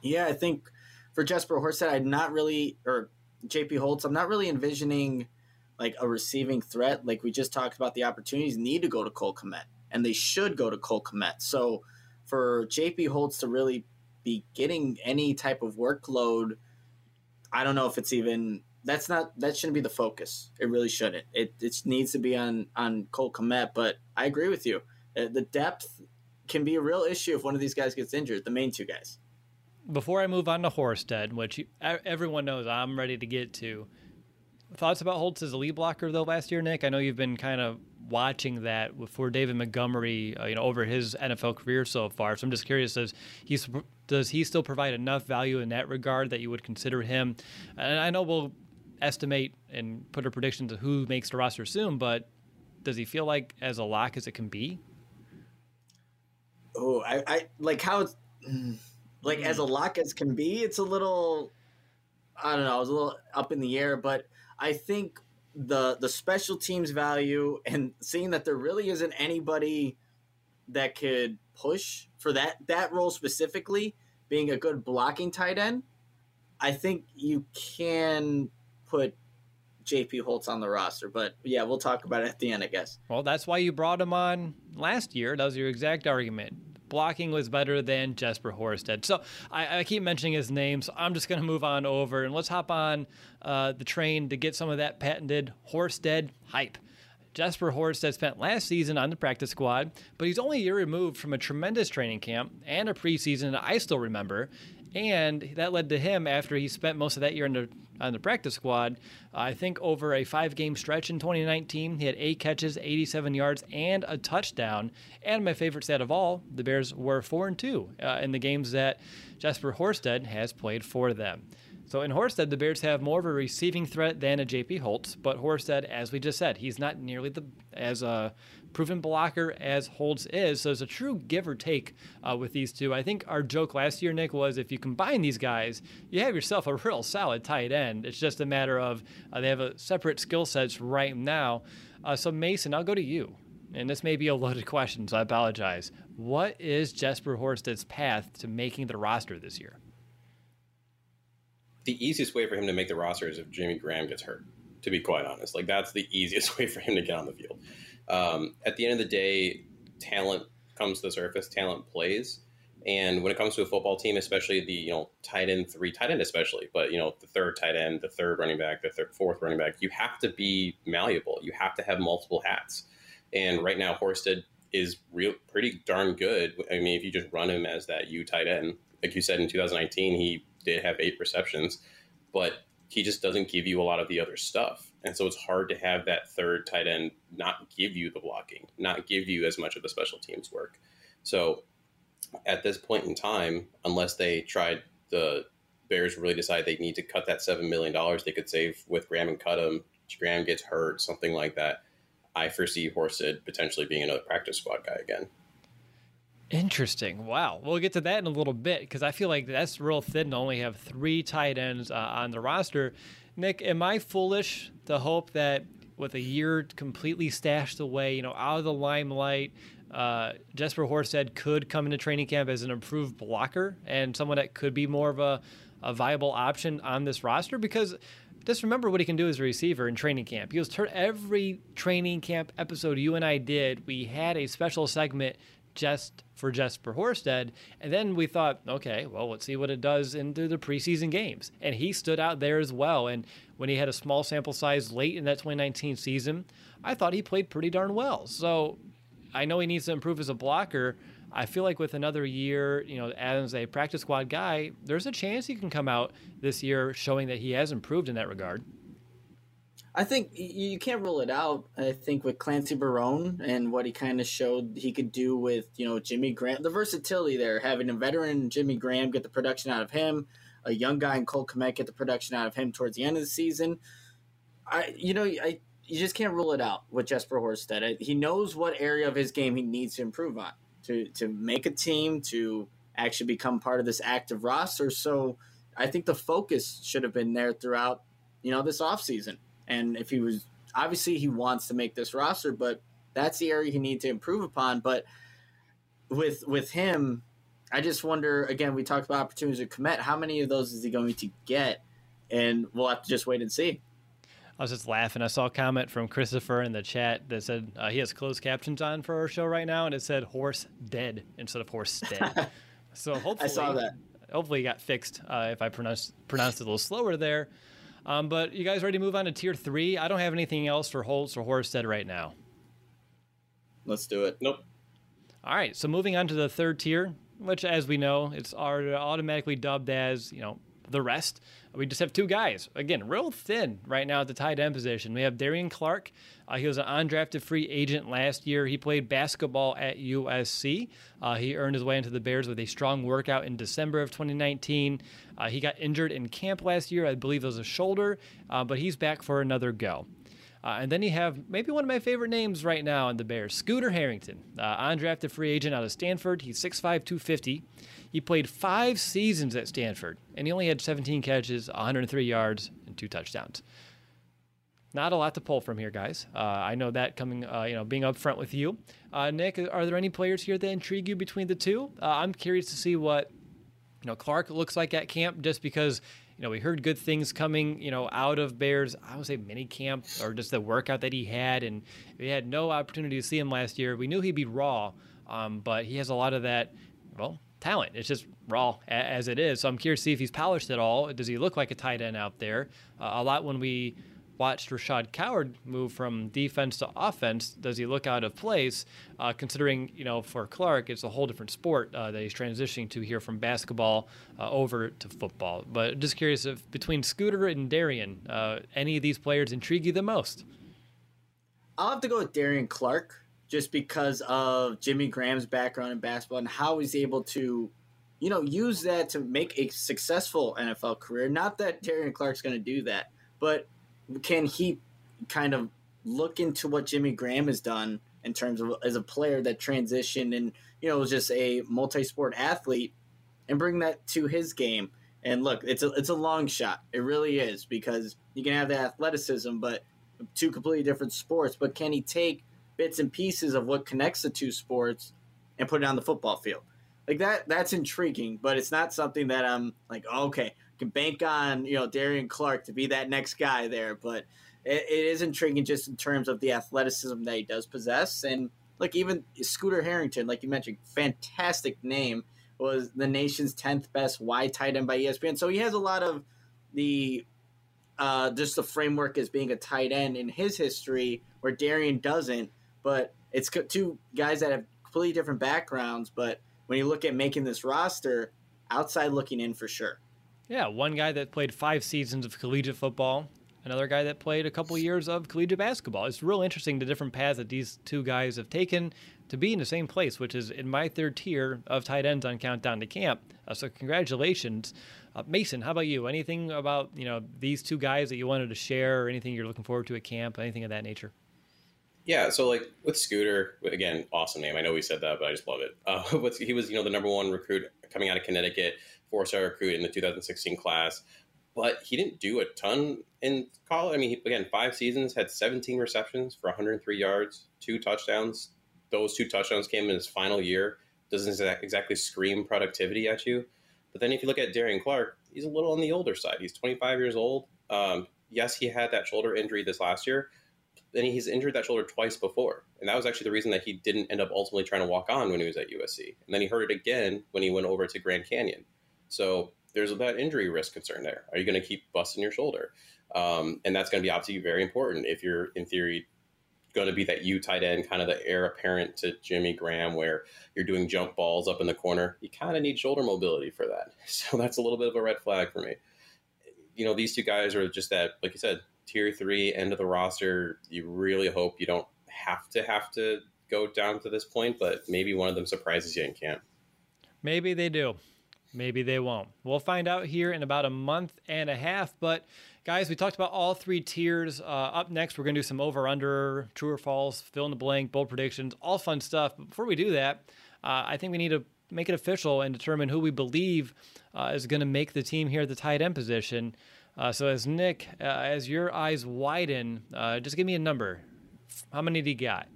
yeah, I think for Jesper Horsted, I'm not really, or JP Holtz, I'm not really envisioning like a receiving threat. Like we just talked about, the opportunities need to go to Cole Kmet, and they should go to Cole Kmet. So for JP Holtz to really be getting any type of workload, I don't know if it's even that's not that shouldn't be the focus. It really shouldn't. It it needs to be on on Cole Kmet. But I agree with you. Uh, the depth can be a real issue if one of these guys gets injured. The main two guys. Before I move on to Horsted, which everyone knows I'm ready to get to, thoughts about Holtz as a lead blocker though last year, Nick? I know you've been kind of watching that for David Montgomery, uh, you know, over his NFL career so far. So I'm just curious, does he does he still provide enough value in that regard that you would consider him? And I know we'll estimate and put a prediction to who makes the roster soon, but does he feel like as a lock as it can be? Oh, I, I like how it's like as mm. a lock as can be. It's a little, I don't know, I was a little up in the air, but I think the the special teams value and seeing that there really isn't anybody that could push for that that role specifically being a good blocking tight end i think you can put jp holtz on the roster but yeah we'll talk about it at the end i guess. Well that's why you brought him on last year. That was your exact argument blocking was better than Jesper Horsted. So I, I keep mentioning his name, so I'm just going to move on over and let's hop on uh, the train to get some of that patented Horsted hype. Jesper Horsted spent last season on the practice squad, but he's only a year removed from a tremendous training camp and a preseason that I still remember. And that led to him after he spent most of that year in the, on the practice squad. I think over a five game stretch in 2019, he had eight catches, 87 yards, and a touchdown. And my favorite stat of all, the Bears were 4 and 2 uh, in the games that Jesper Horsted has played for them. So in Horsted, the Bears have more of a receiving threat than a JP Holtz, but Horsted, as we just said, he's not nearly the as a proven blocker as Holtz is. So it's a true give or take uh, with these two. I think our joke last year, Nick, was if you combine these guys, you have yourself a real solid tight end. It's just a matter of uh, they have a separate skill sets right now. Uh, so Mason, I'll go to you. And this may be a loaded question, so I apologize. What is Jesper Horsted's path to making the roster this year? the easiest way for him to make the roster is if Jimmy Graham gets hurt. To be quite honest, like that's the easiest way for him to get on the field. Um, at the end of the day, talent comes to the surface. Talent plays, and when it comes to a football team, especially the you know tight end three, tight end especially, but you know the third tight end, the third running back, the third, fourth running back, you have to be malleable. You have to have multiple hats. And right now, Horsted is real pretty darn good. I mean, if you just run him as that U tight end, like you said in 2019, he did have eight receptions, but he just doesn't give you a lot of the other stuff. And so it's hard to have that third tight end not give you the blocking, not give you as much of the special teams work. So at this point in time, unless they tried the Bears really decide they need to cut that $7 million they could save with Graham and cut him, Graham gets hurt, something like that, I foresee Horsted potentially being another practice squad guy again. Interesting. Wow. We'll get to that in a little bit because I feel like that's real thin to only have three tight ends uh, on the roster. Nick, am I foolish to hope that with a year completely stashed away, you know, out of the limelight, uh, Jesper Horsted could come into training camp as an improved blocker and someone that could be more of a, a viable option on this roster? Because just remember what he can do as a receiver in training camp. He was tur- every training camp episode you and I did. We had a special segment just for Jesper Horsted. And then we thought, okay, well, let's see what it does into the preseason games. And he stood out there as well. And when he had a small sample size late in that 2019 season, I thought he played pretty darn well. So I know he needs to improve as a blocker. I feel like with another year, you know, as a practice squad guy, there's a chance he can come out this year showing that he has improved in that regard. I think you can't rule it out. I think with Clancy Barone and what he kind of showed he could do with you know Jimmy Graham, the versatility there, having a veteran Jimmy Graham get the production out of him, a young guy in Cole Kmet get the production out of him towards the end of the season. I you know I you just can't rule it out with Jesper Horsted. He knows what area of his game he needs to improve on to to make a team to actually become part of this active roster. So I think the focus should have been there throughout, you know, this offseason. And if he was obviously he wants to make this roster, but that's the area he needs to improve upon. But with with him, I just wonder again, we talked about opportunities with Kmet. How many of those is he going to get? And we'll have to just wait and see. I was just laughing. I saw a comment from Christopher in the chat that said uh, he has closed captions on for our show right now, and it said "horse dead" instead of "horse dead." so hopefully, I saw that. Hopefully, it got fixed. Uh, if I pronounced pronounced it a little slower there. Um, but you guys ready to move on to tier three? I don't have anything else for Holtz or Horsted right now. Let's do it. Nope. All right. So moving on to the third tier, which, as we know, it's automatically dubbed as you know the rest. We just have two guys. Again, real thin right now at the tight end position. We have Darion Clark. Uh, he was an undrafted free agent last year. He played basketball at USC. Uh, he earned his way into the Bears with a strong workout in December of 2019. Uh, he got injured in camp last year. I believe it was a shoulder, uh, but he's back for another go. Uh, and then you have maybe one of my favorite names right now in the Bears, Scooter Harrington, uh, undrafted free agent out of Stanford. He's 6'5, 250. He played five seasons at Stanford, and he only had 17 catches, 103 yards, and two touchdowns. Not a lot to pull from here, guys. Uh, I know that coming, uh, you know, being upfront with you, uh, Nick. Are there any players here that intrigue you between the two? Uh, I'm curious to see what you know Clark looks like at camp, just because you know we heard good things coming, you know, out of Bears. I would say mini camp or just the workout that he had, and we had no opportunity to see him last year. We knew he'd be raw, um, but he has a lot of that. Well, talent. It's just raw as it is. So I'm curious to see if he's polished at all. Does he look like a tight end out there? Uh, a lot when we watched Rashaad Coward move from defense to offense, does he look out of place? Uh, considering, you know, for Clark, it's a whole different sport uh, that he's transitioning to here from basketball uh, over to football. But just curious if between Scooter and Darion, uh, any of these players intrigue you the most? I'll have to go with Darion Clark just because of Jimmy Graham's background in basketball and how he's able to, you know, use that to make a successful NFL career. Not that Darion Clark's going to do that, but can he kind of look into what Jimmy Graham has done in terms of as a player that transitioned and you know was just a multi-sport athlete and bring that to his game? And look, it's a it's a long shot. It really is because you can have the athleticism, but two completely different sports. But can he take bits and pieces of what connects the two sports and put it on the football field. Like that that's intriguing, but it's not something that I'm like, okay, can bank on, you know, Darion Clark to be that next guy there, but it, it is intriguing just in terms of the athleticism that he does possess and like even Scooter Harrington, like you mentioned, fantastic name, was the nation's 10th best wide tight end by ESPN. So he has a lot of the uh, just the framework as being a tight end in his history, where Darion doesn't but it's two guys that have completely different backgrounds. But when you look at making this roster, outside looking in for sure. Yeah, one guy that played five seasons of collegiate football, another guy that played a couple years of collegiate basketball. It's real interesting the different paths that these two guys have taken to be in the same place, which is in my third tier of tight ends on Countdown to Camp. Uh, so congratulations, uh, Mason. How about you? Anything about you know these two guys that you wanted to share, or anything you're looking forward to at camp, anything of that nature? Yeah, so like with Scooter, again, awesome name. I know we said that, but I just love it. Uh, he was, you know, the number one recruit coming out of Connecticut, four-star recruit in the 2016 class, but he didn't do a ton in college. I mean, he, again, five seasons, had 17 receptions for 103 yards, two touchdowns. Those two touchdowns came in his final year. Doesn't exactly scream productivity at you. But then if you look at Darion Clark, he's a little on the older side. He's 25 years old. Um, yes, he had that shoulder injury this last year, then he's injured that shoulder twice before. And that was actually the reason that he didn't end up ultimately trying to walk on when he was at USC. And then he hurt it again when he went over to Grand Canyon. So there's that injury risk concern there. Are you going to keep busting your shoulder? Um, and that's going to be obviously very important if you're, in theory, going to be that U tight end, kind of the heir apparent to Jimmy Graham, where you're doing jump balls up in the corner. You kind of need shoulder mobility for that. So that's a little bit of a red flag for me. You know, these two guys are just that, like you said, tier three end of the roster. You really hope you don't have to have to go down to this point, but maybe one of them surprises you and can't. Maybe they do. Maybe they won't. We'll find out here in about a month and a half. But guys, we talked about all three tiers. Uh, up next, we're going to do some over under, true or false, fill in the blank, bold predictions, all fun stuff. But before we do that, uh, I think we need to make it official and determine who we believe uh, is going to make the team here at the tight end position. Uh, so, as Nick, uh, as your eyes widen, uh, just give me a number. How many do you got?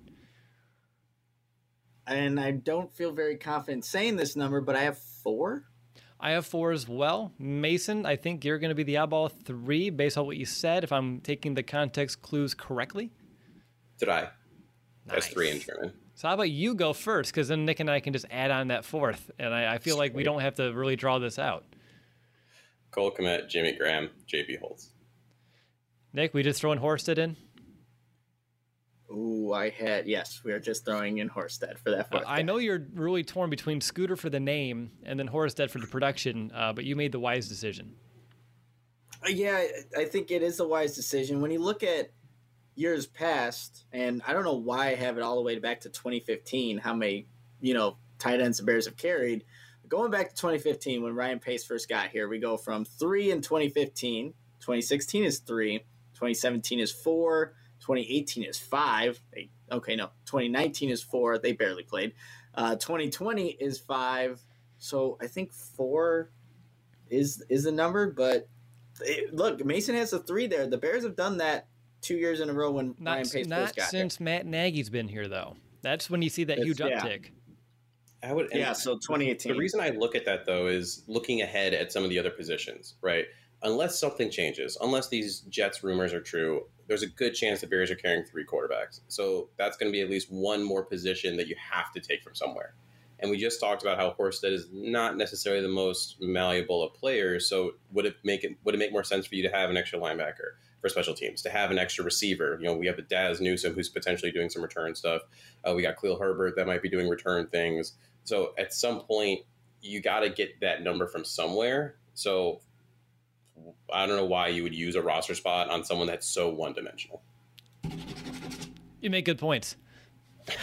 And I don't feel very confident saying this number, but I have four. I have four as well. Mason, I think you're going to be the eyeball three based on what you said, if I'm taking the context clues correctly. Did I? Nice. That's three in German. So how about you go first? Because then Nick and I can just add on that fourth, and I, I feel like we don't have to really draw this out. Cole Kmet, Jimmy Graham, JP Holtz. Nick, we just throwing Horsted in? Ooh, I had yes. We are just throwing in Horsted for that. Uh, I know you're really torn between Scooter for the name and then Horsted for the production, uh, but you made the wise decision. Uh, yeah, I think it is a wise decision when you look at years past, and I don't know why I have it all the way back to 2015. How many you know tight ends the Bears have carried? Going back to 2015 when Ryan Pace first got here, we go from three in 2015. 2016 is three. 2017 is four. 2018 is five. They, okay, no. 2019 is four. They barely played. Uh, 2020 is five. So I think four is is the number. But it, look, Mason has a three there. The Bears have done that two years in a row when not, Ryan Pace not first got since here. Matt Nagy's been here though. That's when you see that It's- huge yeah. uptick. I would. Yeah, so 2018. The reason I look at that though is looking ahead at some of the other positions, right? Unless something changes, unless these Jets rumors are true, there's a good chance the Bears are carrying three quarterbacks. So that's going to be at least one more position that you have to take from somewhere. And we just talked about how Horsted is not necessarily the most malleable of players. So would it make it would it make more sense for you to have an extra linebacker for special teams, to have an extra receiver? You know, we have a Dazz Newsome who's potentially doing some return stuff. Uh, we got Khalil Herbert that might be doing return things. So at some point, you got to get that number from somewhere. So I don't know why you would use a roster spot on someone that's so one dimensional. You make good points.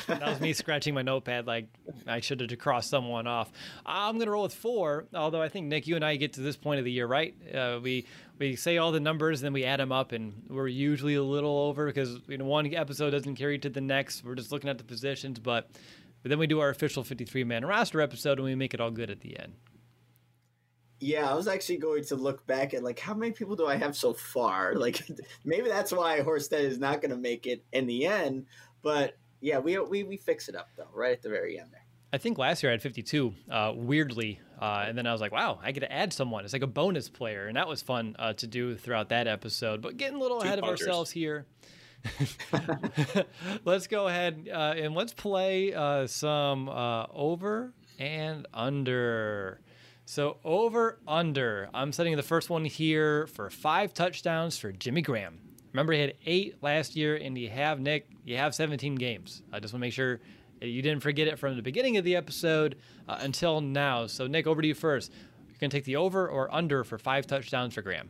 that was me scratching my notepad like I should have crossed someone off. I'm going to roll with four, although I think Nick, you and I get to this point of the year, right? Uh, we we say all the numbers, and then we add them up, and we're usually a little over because you know one episode doesn't carry to the next. We're just looking at the positions, but but then we do our official 53 man roster episode, and we make it all good at the end. Yeah, I was actually going to look back at like how many people do I have so far? Like maybe that's why Horsted is not going to make it in the end. But yeah, we we we fix it up though, right at the very end there. I think last year I had 52, uh, weirdly. Uh, and then I was like, wow, I get to add someone. It's like a bonus player. And that was fun uh, to do throughout that episode. But getting a little Two ahead of ourselves here. let's go ahead uh, and let's play uh, some uh, over and under. So, over under. I'm setting the first one here for five touchdowns for Jimmy Graham. Remember, he had eight last year, and you have, Nick, you have 17 games. I just want to make sure you didn't forget it from the beginning of the episode uh, until now. So, Nick, over to you first. You're going to take the over or under for five touchdowns for Graham.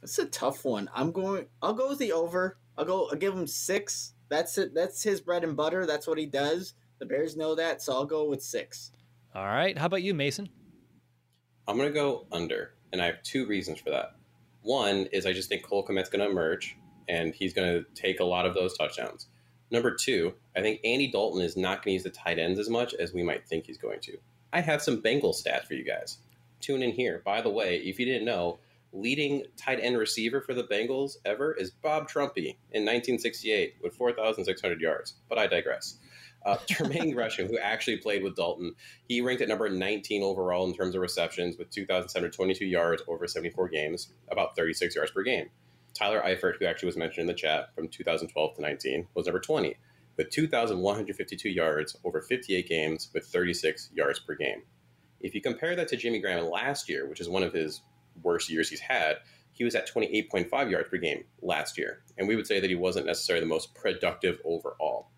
That's a tough one. I'm going. I'll go with the over. I'll go. I'll give him six. That's it. That's his bread and butter. That's what he does. The Bears know that, so I'll go with six. All right. How about you, Mason? I'm going to go under, and I have two reasons for that. One is I just think Cole Kmet's going to emerge, and he's going to take a lot of those touchdowns. Number two, I think Andy Dalton is not going to use the tight ends as much as we might think he's going to. I have some Bengals stats for you guys. Tune in here. By the way, if you didn't know, leading tight end receiver for the Bengals ever is Bob Trumpy in 1968 with 4,600 yards. But I digress. Uh, Gresham, who actually played with Dalton, he ranked at number 19 overall in terms of receptions with 2,722 yards over 74 games, about 36 yards per game. Tyler Eifert, who actually was mentioned in the chat from 2012 to 19, was number 20 with 2,152 yards over 58 games with 36 yards per game. If you compare that to Jimmy Graham last year, which is one of his worst years he's had, he was at 28.5 yards per game last year. And we would say that he wasn't necessarily the most productive overall.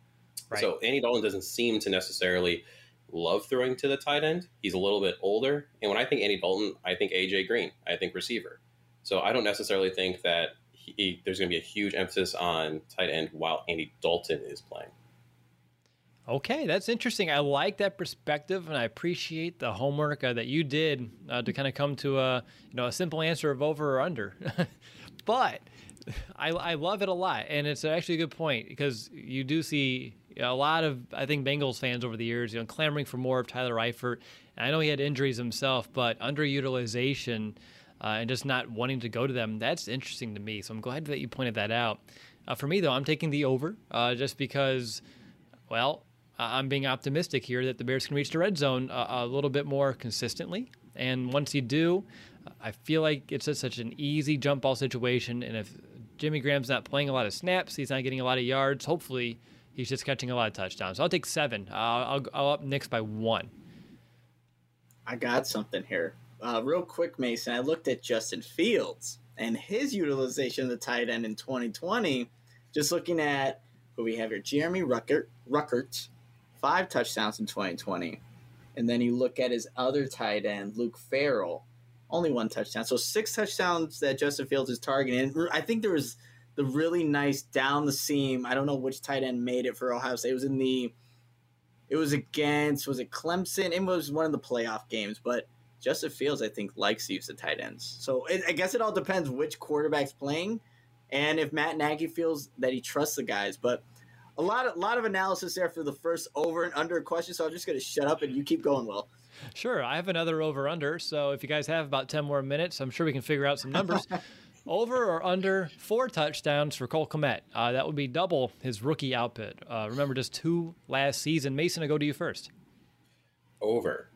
Right. So Andy Dalton doesn't seem to necessarily love throwing to the tight end. He's a little bit older. And when I think Andy Dalton, I think AJ Green. I think receiver. So I don't necessarily think that he, there's going to be a huge emphasis on tight end while Andy Dalton is playing. Okay, that's interesting. I like that perspective, and I appreciate the homework uh, that you did uh, to kind of come to a you know a simple answer of over or under. but I, I love it a lot, and it's actually a good point because you do see You know, a lot of I think Bengals fans over the years, you know, clamoring for more of Tyler Eifert. And I know he had injuries himself, but underutilization uh, and just not wanting to go to them, that's interesting to me. So I'm glad that you pointed that out. Uh, for me, though, I'm taking the over uh, just because, well, I'm being optimistic here that the Bears can reach the red zone a, a little bit more consistently. And once you do, I feel like it's such an easy jump ball situation. And if Jimmy Graham's not playing a lot of snaps, he's not getting a lot of yards, hopefully he's just catching a lot of touchdowns. So I'll take seven. I'll, I'll up Nick's by one. I got something here. Uh, real quick, Mason. I looked at Justin Fields and his utilization of the tight end in 2020. Just looking at who we have here, Jeremy Ruckert, Ruckert, five touchdowns in 2020. And then you look at his other tight end, Luke Farrell, only one touchdown. So six touchdowns that Justin Fields is targeting. I think there was the really nice down the seam. I don't know which tight end made it for Ohio State. It was in the. It was against was it Clemson? It was one of the playoff games, but Justin Fields I think likes to use the tight ends. So it, I guess it all depends which quarterback's playing, and if Matt Nagy feels that he trusts the guys. But a lot of lot of analysis there for the first over and under question. So I'm just going to shut up and you keep going, Will. Sure, I have another over under. So if you guys have about ten more minutes, I'm sure we can figure out some numbers. over or under four touchdowns for Cole Kmet. Uh, that would be double his rookie output. Uh, remember, just two last season. Mason, I go to you first. Over.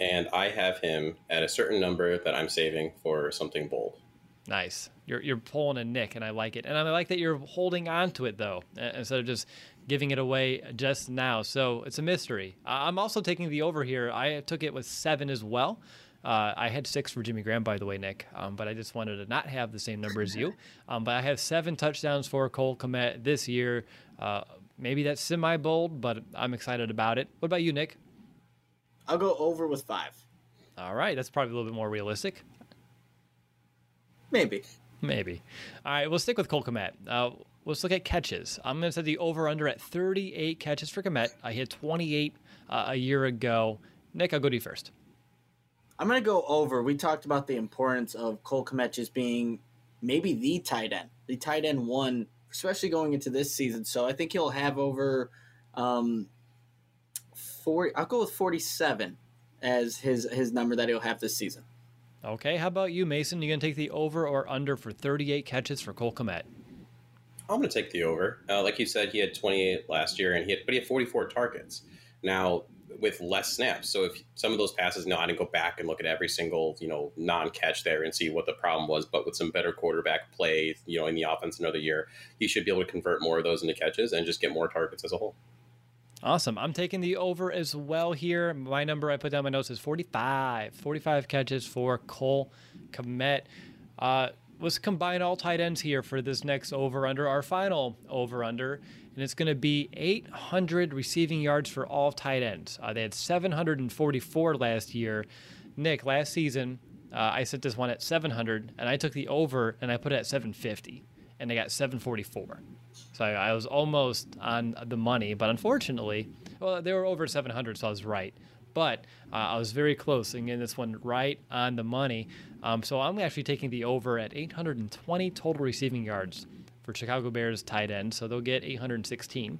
And I have him at a certain number that I'm saving for something bold. Nice. You're, you're pulling a Nick, and I like it. And I like that you're holding on to it, though, instead of just giving it away just now. So it's a mystery. I'm also taking the over here. I took it with seven as well. Uh, I had six for Jimmy Graham, by the way, Nick, um, but I just wanted to not have the same number as you. Um, but I have seven touchdowns for Cole Kmet this year. Uh, maybe that's semi bold, but I'm excited about it. What about you, Nick? I'll go over with five. All right, that's probably a little bit more realistic. Maybe. Maybe. All right, we'll stick with Cole Kmet. Uh, let's look at catches. I'm going to set the over under at 38 catches for Kmet. I hit 28 uh, a year ago. Nick, I'll go to you first. I'm going to go over. We talked about the importance of Cole Kmet just being maybe the tight end, the tight end one, especially going into this season. So I think he'll have over um, 40. I'll go with 47 as his his number that he'll have this season. Okay, how about you, Mason? You gonna take the over or under for 38 catches for Cole Kmet? I'm going to take the over. Uh, like you said, he had 28 last year, and he had, but he had 44 targets. Now with less snaps. So if some of those passes, no, I didn't go back and look at every single you know non-catch there and see what the problem was. But with some better quarterback play, you know, in the offense another year, he should be able to convert more of those into catches and just get more targets as a whole. Awesome. I'm taking the over as well here. My number I put down my notes is 45. 45 catches for Cole Kmet. Uh, let's combine all tight ends here for this next over under, our final over under and it's going to be 800 receiving yards for all tight ends. Uh, they had 744 last year. Nick, last season, uh, I set this one at 700, and I took the over and I put it at 750, and they got 744. So I, I was almost on the money, but unfortunately, well, they were over 700, so I was right. But uh, I was very close and getting this one right on the money. Um, so I'm actually taking the over at 820 total receiving yards for Chicago Bears tight end, so they'll get 816.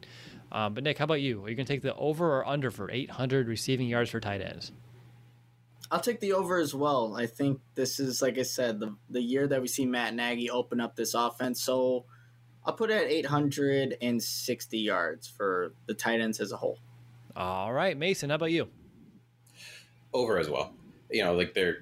Um, but Nick, how about you? Are you going to take the over or under for 800 receiving yards for tight ends? I'll take the over as well. I think this is, like I said, the the year that we see Matt Nagy open up this offense. So I'll put it at 860 yards for the tight ends as a whole. All right, Mason, how about you? Over as well. You know, like they're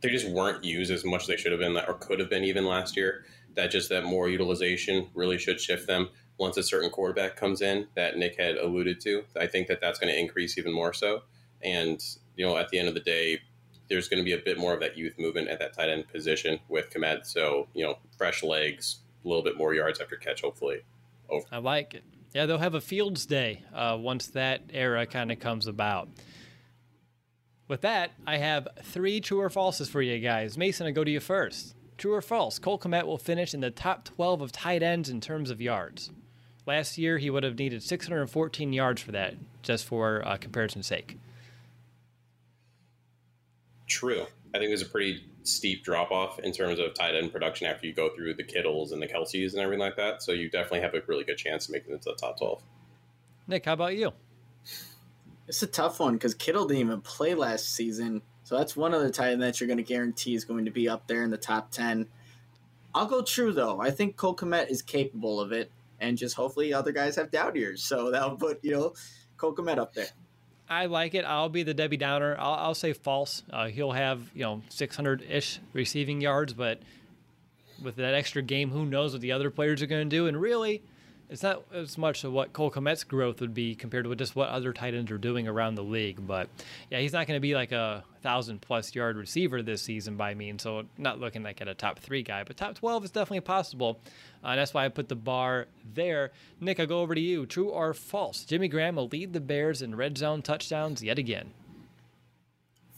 they just weren't used as much as they should have been or could have been even last year that just that more utilization really should shift them once a certain quarterback comes in that Nick had alluded to. I think that that's going to increase even more so. And, you know, at the end of the day, there's going to be a bit more of that youth movement at that tight end position with Kmet. So, you know, fresh legs, a little bit more yards after catch, hopefully. Over. I like it. Yeah, they'll have a Fields Day uh, once that era kind of comes about. With that, I have three true or falses for you guys. Mason, I go to you first. True or false? Cole Kmet will finish in the top 12 of tight ends in terms of yards. Last year, he would have needed 614 yards for that, just for uh, comparison's sake. True. I think there's a pretty steep drop off in terms of tight end production after you go through the Kittles and the Kelces and everything like that. So you definitely have a really good chance to make it into the top 12. Nick, how about you? It's a tough one because Kittle didn't even play last season. So that's one other tight end that you're going to guarantee is going to be up there in the top 10. I'll go true, though. I think Cole Kmet is capable of it. And just hopefully other guys have down years. So that'll put, you know, Cole Kmet up there. I like it. I'll be the Debbie Downer. I'll, I'll say false. Uh, he'll have, you know, 600 ish receiving yards, but with that extra game, who knows what the other players are going to do? And really, it's not as much of what Cole Kmet's growth would be compared to just what other tight ends are doing around the league. But yeah, he's not going to be like a thousand plus yard receiver this season by me. And so not looking like at a top three guy, but top 12 is definitely possible. Uh, and that's why I put the bar there. Nick, I'll go over to you. True or false? Jimmy Graham will lead the Bears in red zone touchdowns yet again.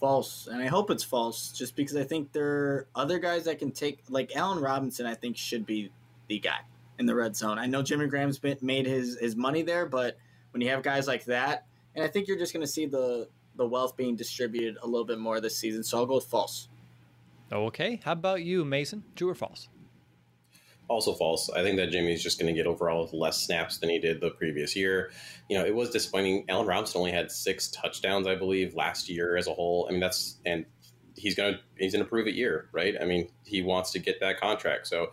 False. And I hope it's false just because I think there are other guys that can take, like Allen Robinson, I think should be the guy in the red zone. I know Jimmy Graham's been, made his his money there, but when you have guys like that, and I think you're just going to see the the wealth being distributed a little bit more this season. So I'll go with false. Okay. How about you, Mason? True or false? Also false. I think that Jimmy's just going to get overall less snaps than he did the previous year. You know, it was disappointing. Allen Robinson only had six touchdowns, I believe, last year as a whole. I mean, that's and he's gonna he's gonna prove it year, right? I mean, he wants to get that contract. So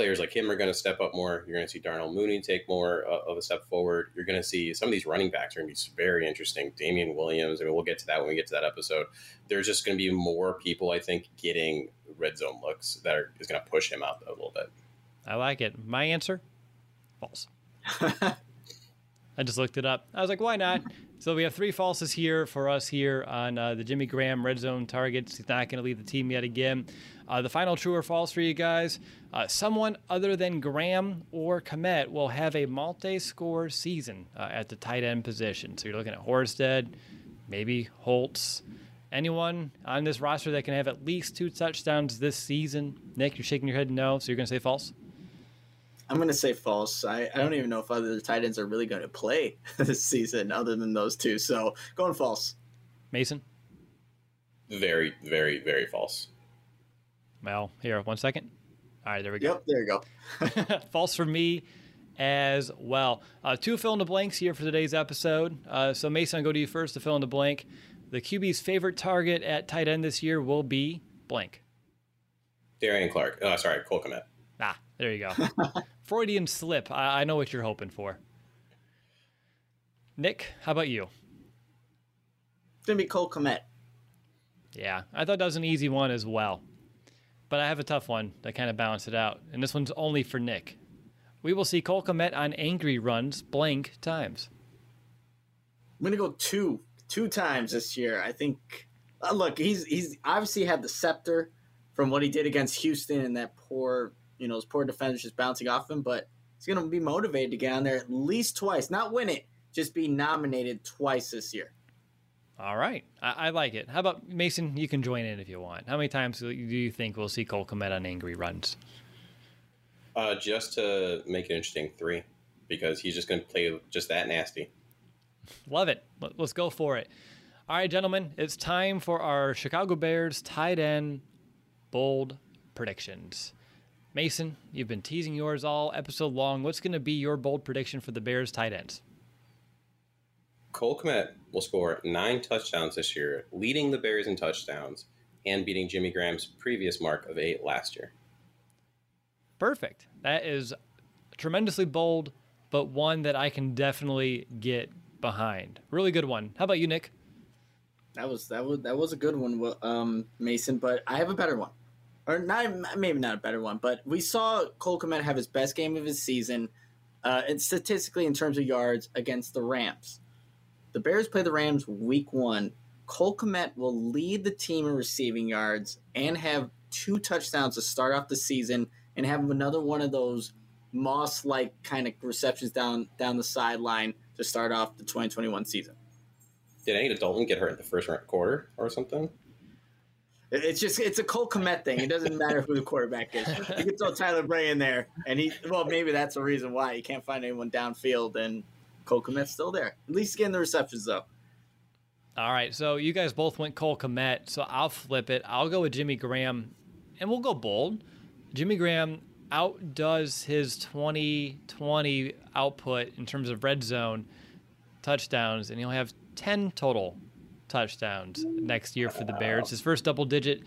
players like him are going to step up more. You're going to see Darnell Mooney take more uh, of a step forward. You're going to see some of these running backs are going to be very interesting. Damien Williams. I mean, we'll get to that when we get to that episode. There's just going to be more people, I think, getting red zone looks that are, is going to push him out a little bit. I like it. My answer, false. I just looked it up. I was like, why not? So we have three falses here for us here on uh, the Jimmy Graham red zone targets. He's not going to lead the team yet again. Uh, the final true or false for you guys uh, someone other than Graham or Kmet will have a multi score season uh, at the tight end position. So you're looking at Horsted, maybe Holtz. Anyone on this roster that can have at least two touchdowns this season? Nick, you're shaking your head no, so you're going to say false? I'm going to say false. I, I don't even know if other tight ends are really going to play this season other than those two. So going false. Mason? Very, very, very false. Well, here, one second. All right, there we go. Yep, there you go. false for me as well. Uh, two fill in the blanks here for today's episode. Uh, so, Mason, I'll go to you first to fill in the blank. The QB's favorite target at tight end this year will be blank. Darion Clark. Oh, sorry, Cole Kmet. There you go. Freudian slip. I, I know what you're hoping for. Nick, how about you? It's going to be Cole Kmet. Yeah, I thought that was an easy one as well. But I have a tough one that kind of balance it out. And this one's only for Nick. We will see Cole Kmet on angry runs blank times. I'm going to go two. Two times this year. I think. Uh, look, he's he's obviously had the scepter from what he did against Houston and that poor, you know, those poor defense just bouncing off him. But he's going to be motivated to get on there at least twice, not win it, just be nominated twice this year. All right, I, I, like it. How about Mason? You can join in if you want. How many times do you think we'll see Cole Kmet on angry runs? Uh, just to make it interesting, three, because he's just going to play just that nasty. Love it. Let's go for it. All right, gentlemen, it's time for our Chicago Bears tight end bold predictions. Mason, you've been teasing yours all episode long. What's going to be your bold prediction for the Bears tight ends? Cole Kmet will score nine touchdowns this year, leading the Bears in touchdowns and beating Jimmy Graham's previous mark of eight last year. Perfect. That is tremendously bold, but one that I can definitely get behind. Really good one. How about you, Nick? That was that was that was a good one, um, Mason. But I have a better one, or not maybe not a better one. But we saw Cole Kmet have his best game of his season, uh, and statistically in terms of yards against the Rams. The Bears play the Rams week one. Cole Kmet will lead the team in receiving yards and have two touchdowns to start off the season and have another one of those Moss like kind of receptions down down the sideline to start off the 2021 season. Did Andy Dalton get hurt in the first quarter or something? It's just it's a Cole Kmet thing. It doesn't matter who the quarterback is. You can throw Tyler Bray in there, and he well maybe that's the reason why he can't find anyone downfield, and Cole Kmet's still there. At least getting the receptions though. All right, so you guys both went Cole Kmet, so I'll flip it. I'll go with Jimmy Graham, and we'll go bold. Jimmy Graham outdoes his 2020 output in terms of red zone touchdowns, and he'll have 10 total touchdowns next year for the Bears. His first double digit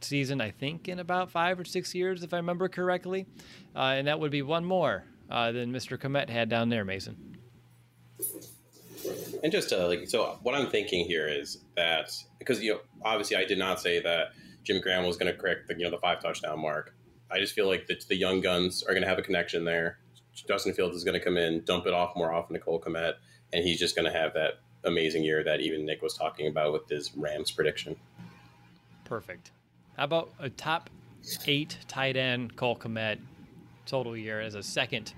season, I think, in about five or six years, if I remember correctly. Uh, and that would be one more uh, than Mr. Kmet had down there, Mason. And just uh, like so, what I'm thinking here is that because you know, obviously, I did not say that Jim Graham was going to correct the you know the five touchdown mark. I just feel like the, the young guns are going to have a connection there. Justin Fields is going to come in, dump it off more often to Cole Kmet, and he's just going to have that amazing year that even Nick was talking about with his Rams prediction. Perfect. How about a top eight tight end, Cole Kmet, total year as a second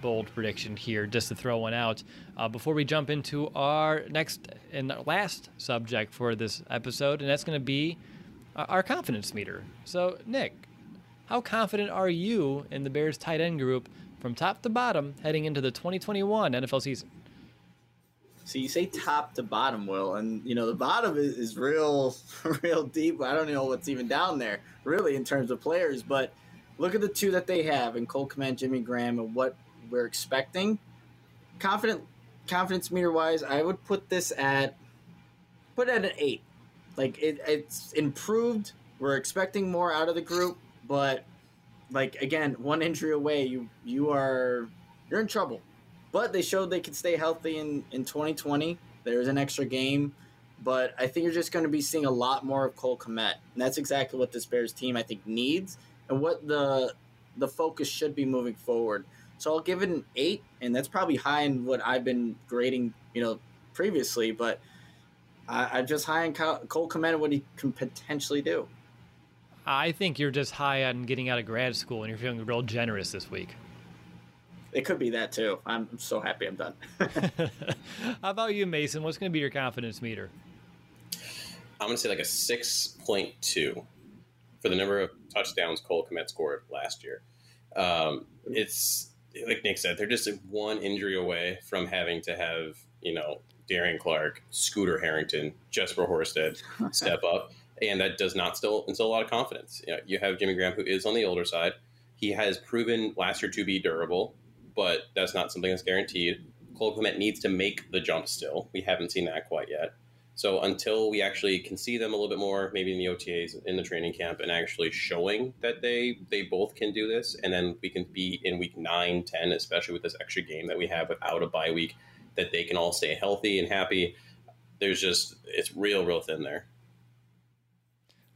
bold prediction here, just to throw one out. Uh, before we jump into our next and last subject for this episode, and that's going to be our confidence meter. So, Nick, how confident are you in the Bears tight end group from top to bottom heading into the 2021 NFL season? So you say top to bottom, Will, and you know the bottom is, is real, real deep. I don't know what's even down there, really, in terms of players. But look at the two that they have and Cole Kmet, Jimmy Graham, and what we're expecting. Confident, confidence meter wise, I would put this at put it at an eight. Like it, it's improved. We're expecting more out of the group, but like again, one injury away, you you are you're in trouble. But they showed they could stay healthy in, in 2020. There's an extra game. But I think you're just going to be seeing a lot more of Cole Kmet. And that's exactly what this Bears team, I think, needs and what the the focus should be moving forward. So I'll give it an eight, and that's probably high in what I've been grading, you know, previously. But I, am just high on Cole Kmet and what he can potentially do. I think you're just high on getting out of grad school, and you're feeling real generous this week. It could be that too. I'm so happy I'm done. How about you, Mason? What's going to be your confidence meter? I'm going to say like a 6.2 for the number of touchdowns Cole Kmet scored last year. Um, it's like Nick said, they're just one injury away from having to have you know Darion Clark, Scooter Harrington, Jesper Horsted step up, and that does not still instill a lot of confidence. You, know, you have Jimmy Graham, who is on the older side. He has proven last year to be durable but that's not something that's guaranteed. Cole Kmet needs to make the jump still. We haven't seen that quite yet. So until we actually can see them a little bit more, maybe in the OTAs, in the training camp, and actually showing that they they both can do this, and then we can be in week 9, 10, especially with this extra game that we have without a bye week, that they can all stay healthy and happy. There's just it's real, real thin there.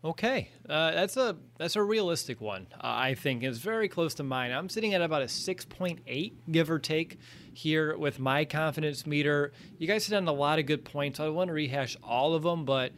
Okay, uh, that's a that's a realistic one. Uh, I think it's very close to mine. I'm sitting at about a 6.8, give or take, here with my confidence meter. You guys hit on a lot of good points. I want to rehash all of them, but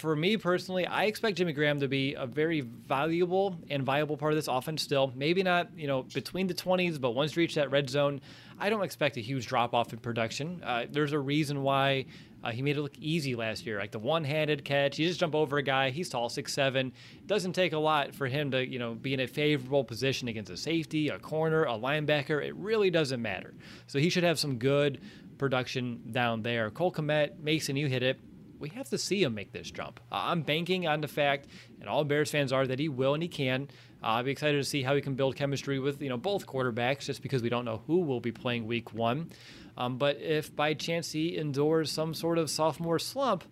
for me personally, I expect Jimmy Graham to be a very valuable and viable part of this offense still. Maybe not, you know, between the 20s, but once you reach that red zone, I don't expect a huge drop off in production. Uh, there's a reason why uh, he made it look easy last year, like the one-handed catch. You just jump over a guy. He's tall, six seven. Doesn't take a lot for him to, you know, be in a favorable position against a safety, a corner, a linebacker. It really doesn't matter. So he should have some good production down there. Cole Kmet, Mason, you hit it. We have to see him make this jump. Uh, I'm banking on the fact, and all Bears fans are, that he will and he can. Uh, I'll be excited to see how he can build chemistry with you know both quarterbacks, just because we don't know who will be playing Week One. Um, but if by chance he endures some sort of sophomore slump,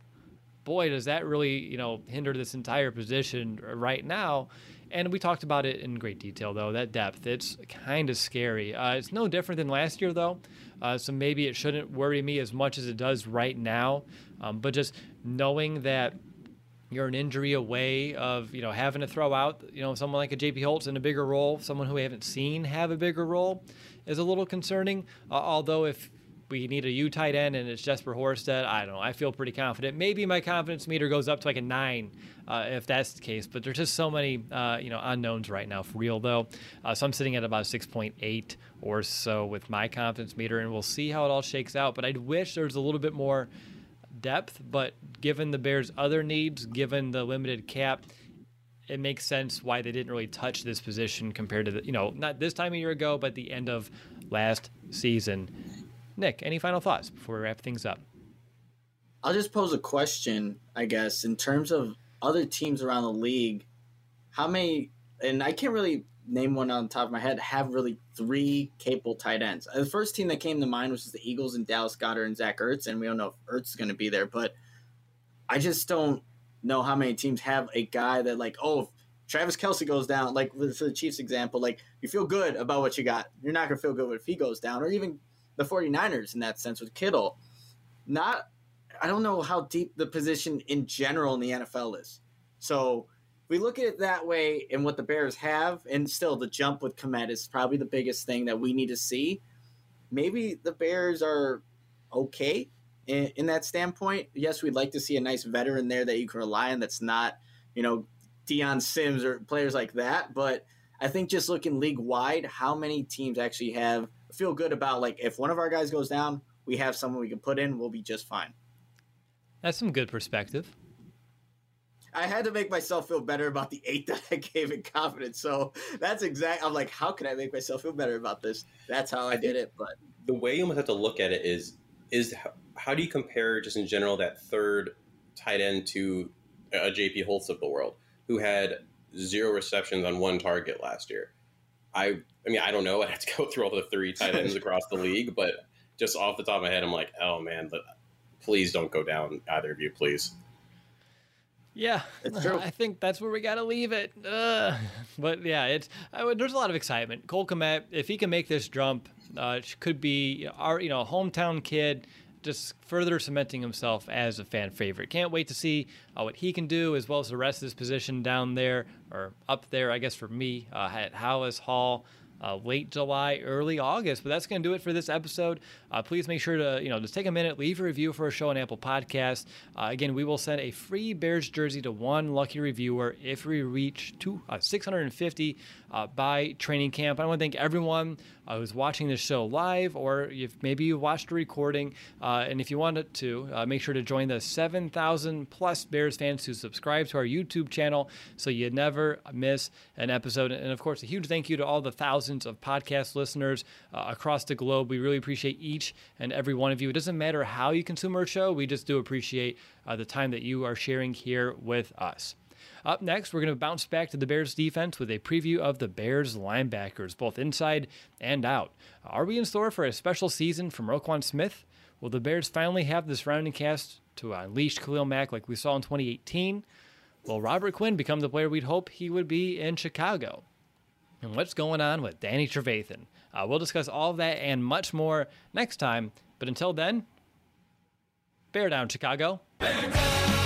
boy, does that really you know hinder this entire position right now. And we talked about it in great detail, though that depth it's kind of scary. Uh, it's no different than last year, though. Uh, so maybe it shouldn't worry me as much as it does right now. Um, but just knowing that you're an injury away of you know having to throw out you know someone like a JP Holtz in a bigger role, someone who we haven't seen have a bigger role, is a little concerning. Uh, although if we need a U tight end and it's Jesper Horsted. I don't know. I feel pretty confident. Maybe my confidence meter goes up to like a nine uh, if that's the case. But there's just so many uh, you know unknowns right now for real though. Uh, so I'm sitting at about 6.8 or so with my confidence meter, and we'll see how it all shakes out. But I'd wish there was a little bit more depth. But given the Bears' other needs, given the limited cap. It makes sense why they didn't really touch this position compared to the, you know, not this time a year ago, but the end of last season. Nick, any final thoughts before we wrap things up? I'll just pose a question, I guess, in terms of other teams around the league. How many, and I can't really name one on top of my head, have really three capable tight ends. The first team that came to mind was the Eagles and Dallas Goedert and Zach Ertz, and we don't know if Ertz is going to be there, but I just don't know how many teams have a guy that like, oh, Travis Kelce goes down, like for the Chiefs example, like you feel good about what you got. You're not to feel good if he goes down, or even the 49ers in that sense with Kittle. Not, I don't know how deep the position in general in the NFL is. So we look at it that way and what the Bears have, and still the jump with Kmet is probably the biggest thing that we need to see. Maybe the Bears are okay in, in that standpoint. Yes, we'd like to see a nice veteran there that you can rely on that's not, you know, Dion Sims or players like that. But I think just looking league wide, how many teams actually have feel good about like if one of our guys goes down, we have someone we can put in, we'll be just fine. That's some good perspective. I had to make myself feel better about the eight that I gave in confidence. So that's exact. I'm like, how can I make myself feel better about this? That's how I, I did it. But the way you almost have to look at it is is how, how, do you compare just in general that third tight end to a JP Holtz of the world who had zero receptions on one target last year? I I mean I don't know. I have to go through all the three tight ends across the league, but just off the top of my head, I'm like, oh man, but please don't go down either of you, please. Yeah, I think that's where we got to leave it. Ugh. But yeah, it's I, there's a lot of excitement. Cole Kmet, if he can make this jump, uh, could be our you know hometown kid, just further cementing himself as a fan favorite. Can't wait to see uh, what he can do as well as the rest of his position down there or up there. I guess for me uh, at Halas Hall uh, late July, early August. But that's going to do it for this episode. Uh, please make sure to you know just take a minute, leave a review for a show on Apple Podcast. Uh, again, we will send a free Bears jersey to one lucky reviewer if we reach two, uh, 650 uh, by training camp. I want to thank everyone uh, who's watching this show live, or if maybe you watched a recording. and if you wanted to, make sure to join the 7,000 plus Bears fans who subscribe to our YouTube channel so you never miss an episode. And of course, a huge thank you to all the thousands of podcast listeners across the globe. We really appreciate each each and every one of you. It doesn't matter how you consume our show, we just do appreciate uh, the time that you are sharing here with us. Up next, we're going to bounce back to the Bears defense with a preview of the Bears linebackers, both inside and out. Are we in store for a special season from Roquan Smith? Will the Bears finally have the surrounding cast to unleash Khalil Mack like we saw in 2018? Will Robert Quinn become the player we'd hope he would be in Chicago? And what's going on with Danny Trevathan? Uh, we'll discuss all that and much more next time. But until then, bear down, Chicago. Bear down!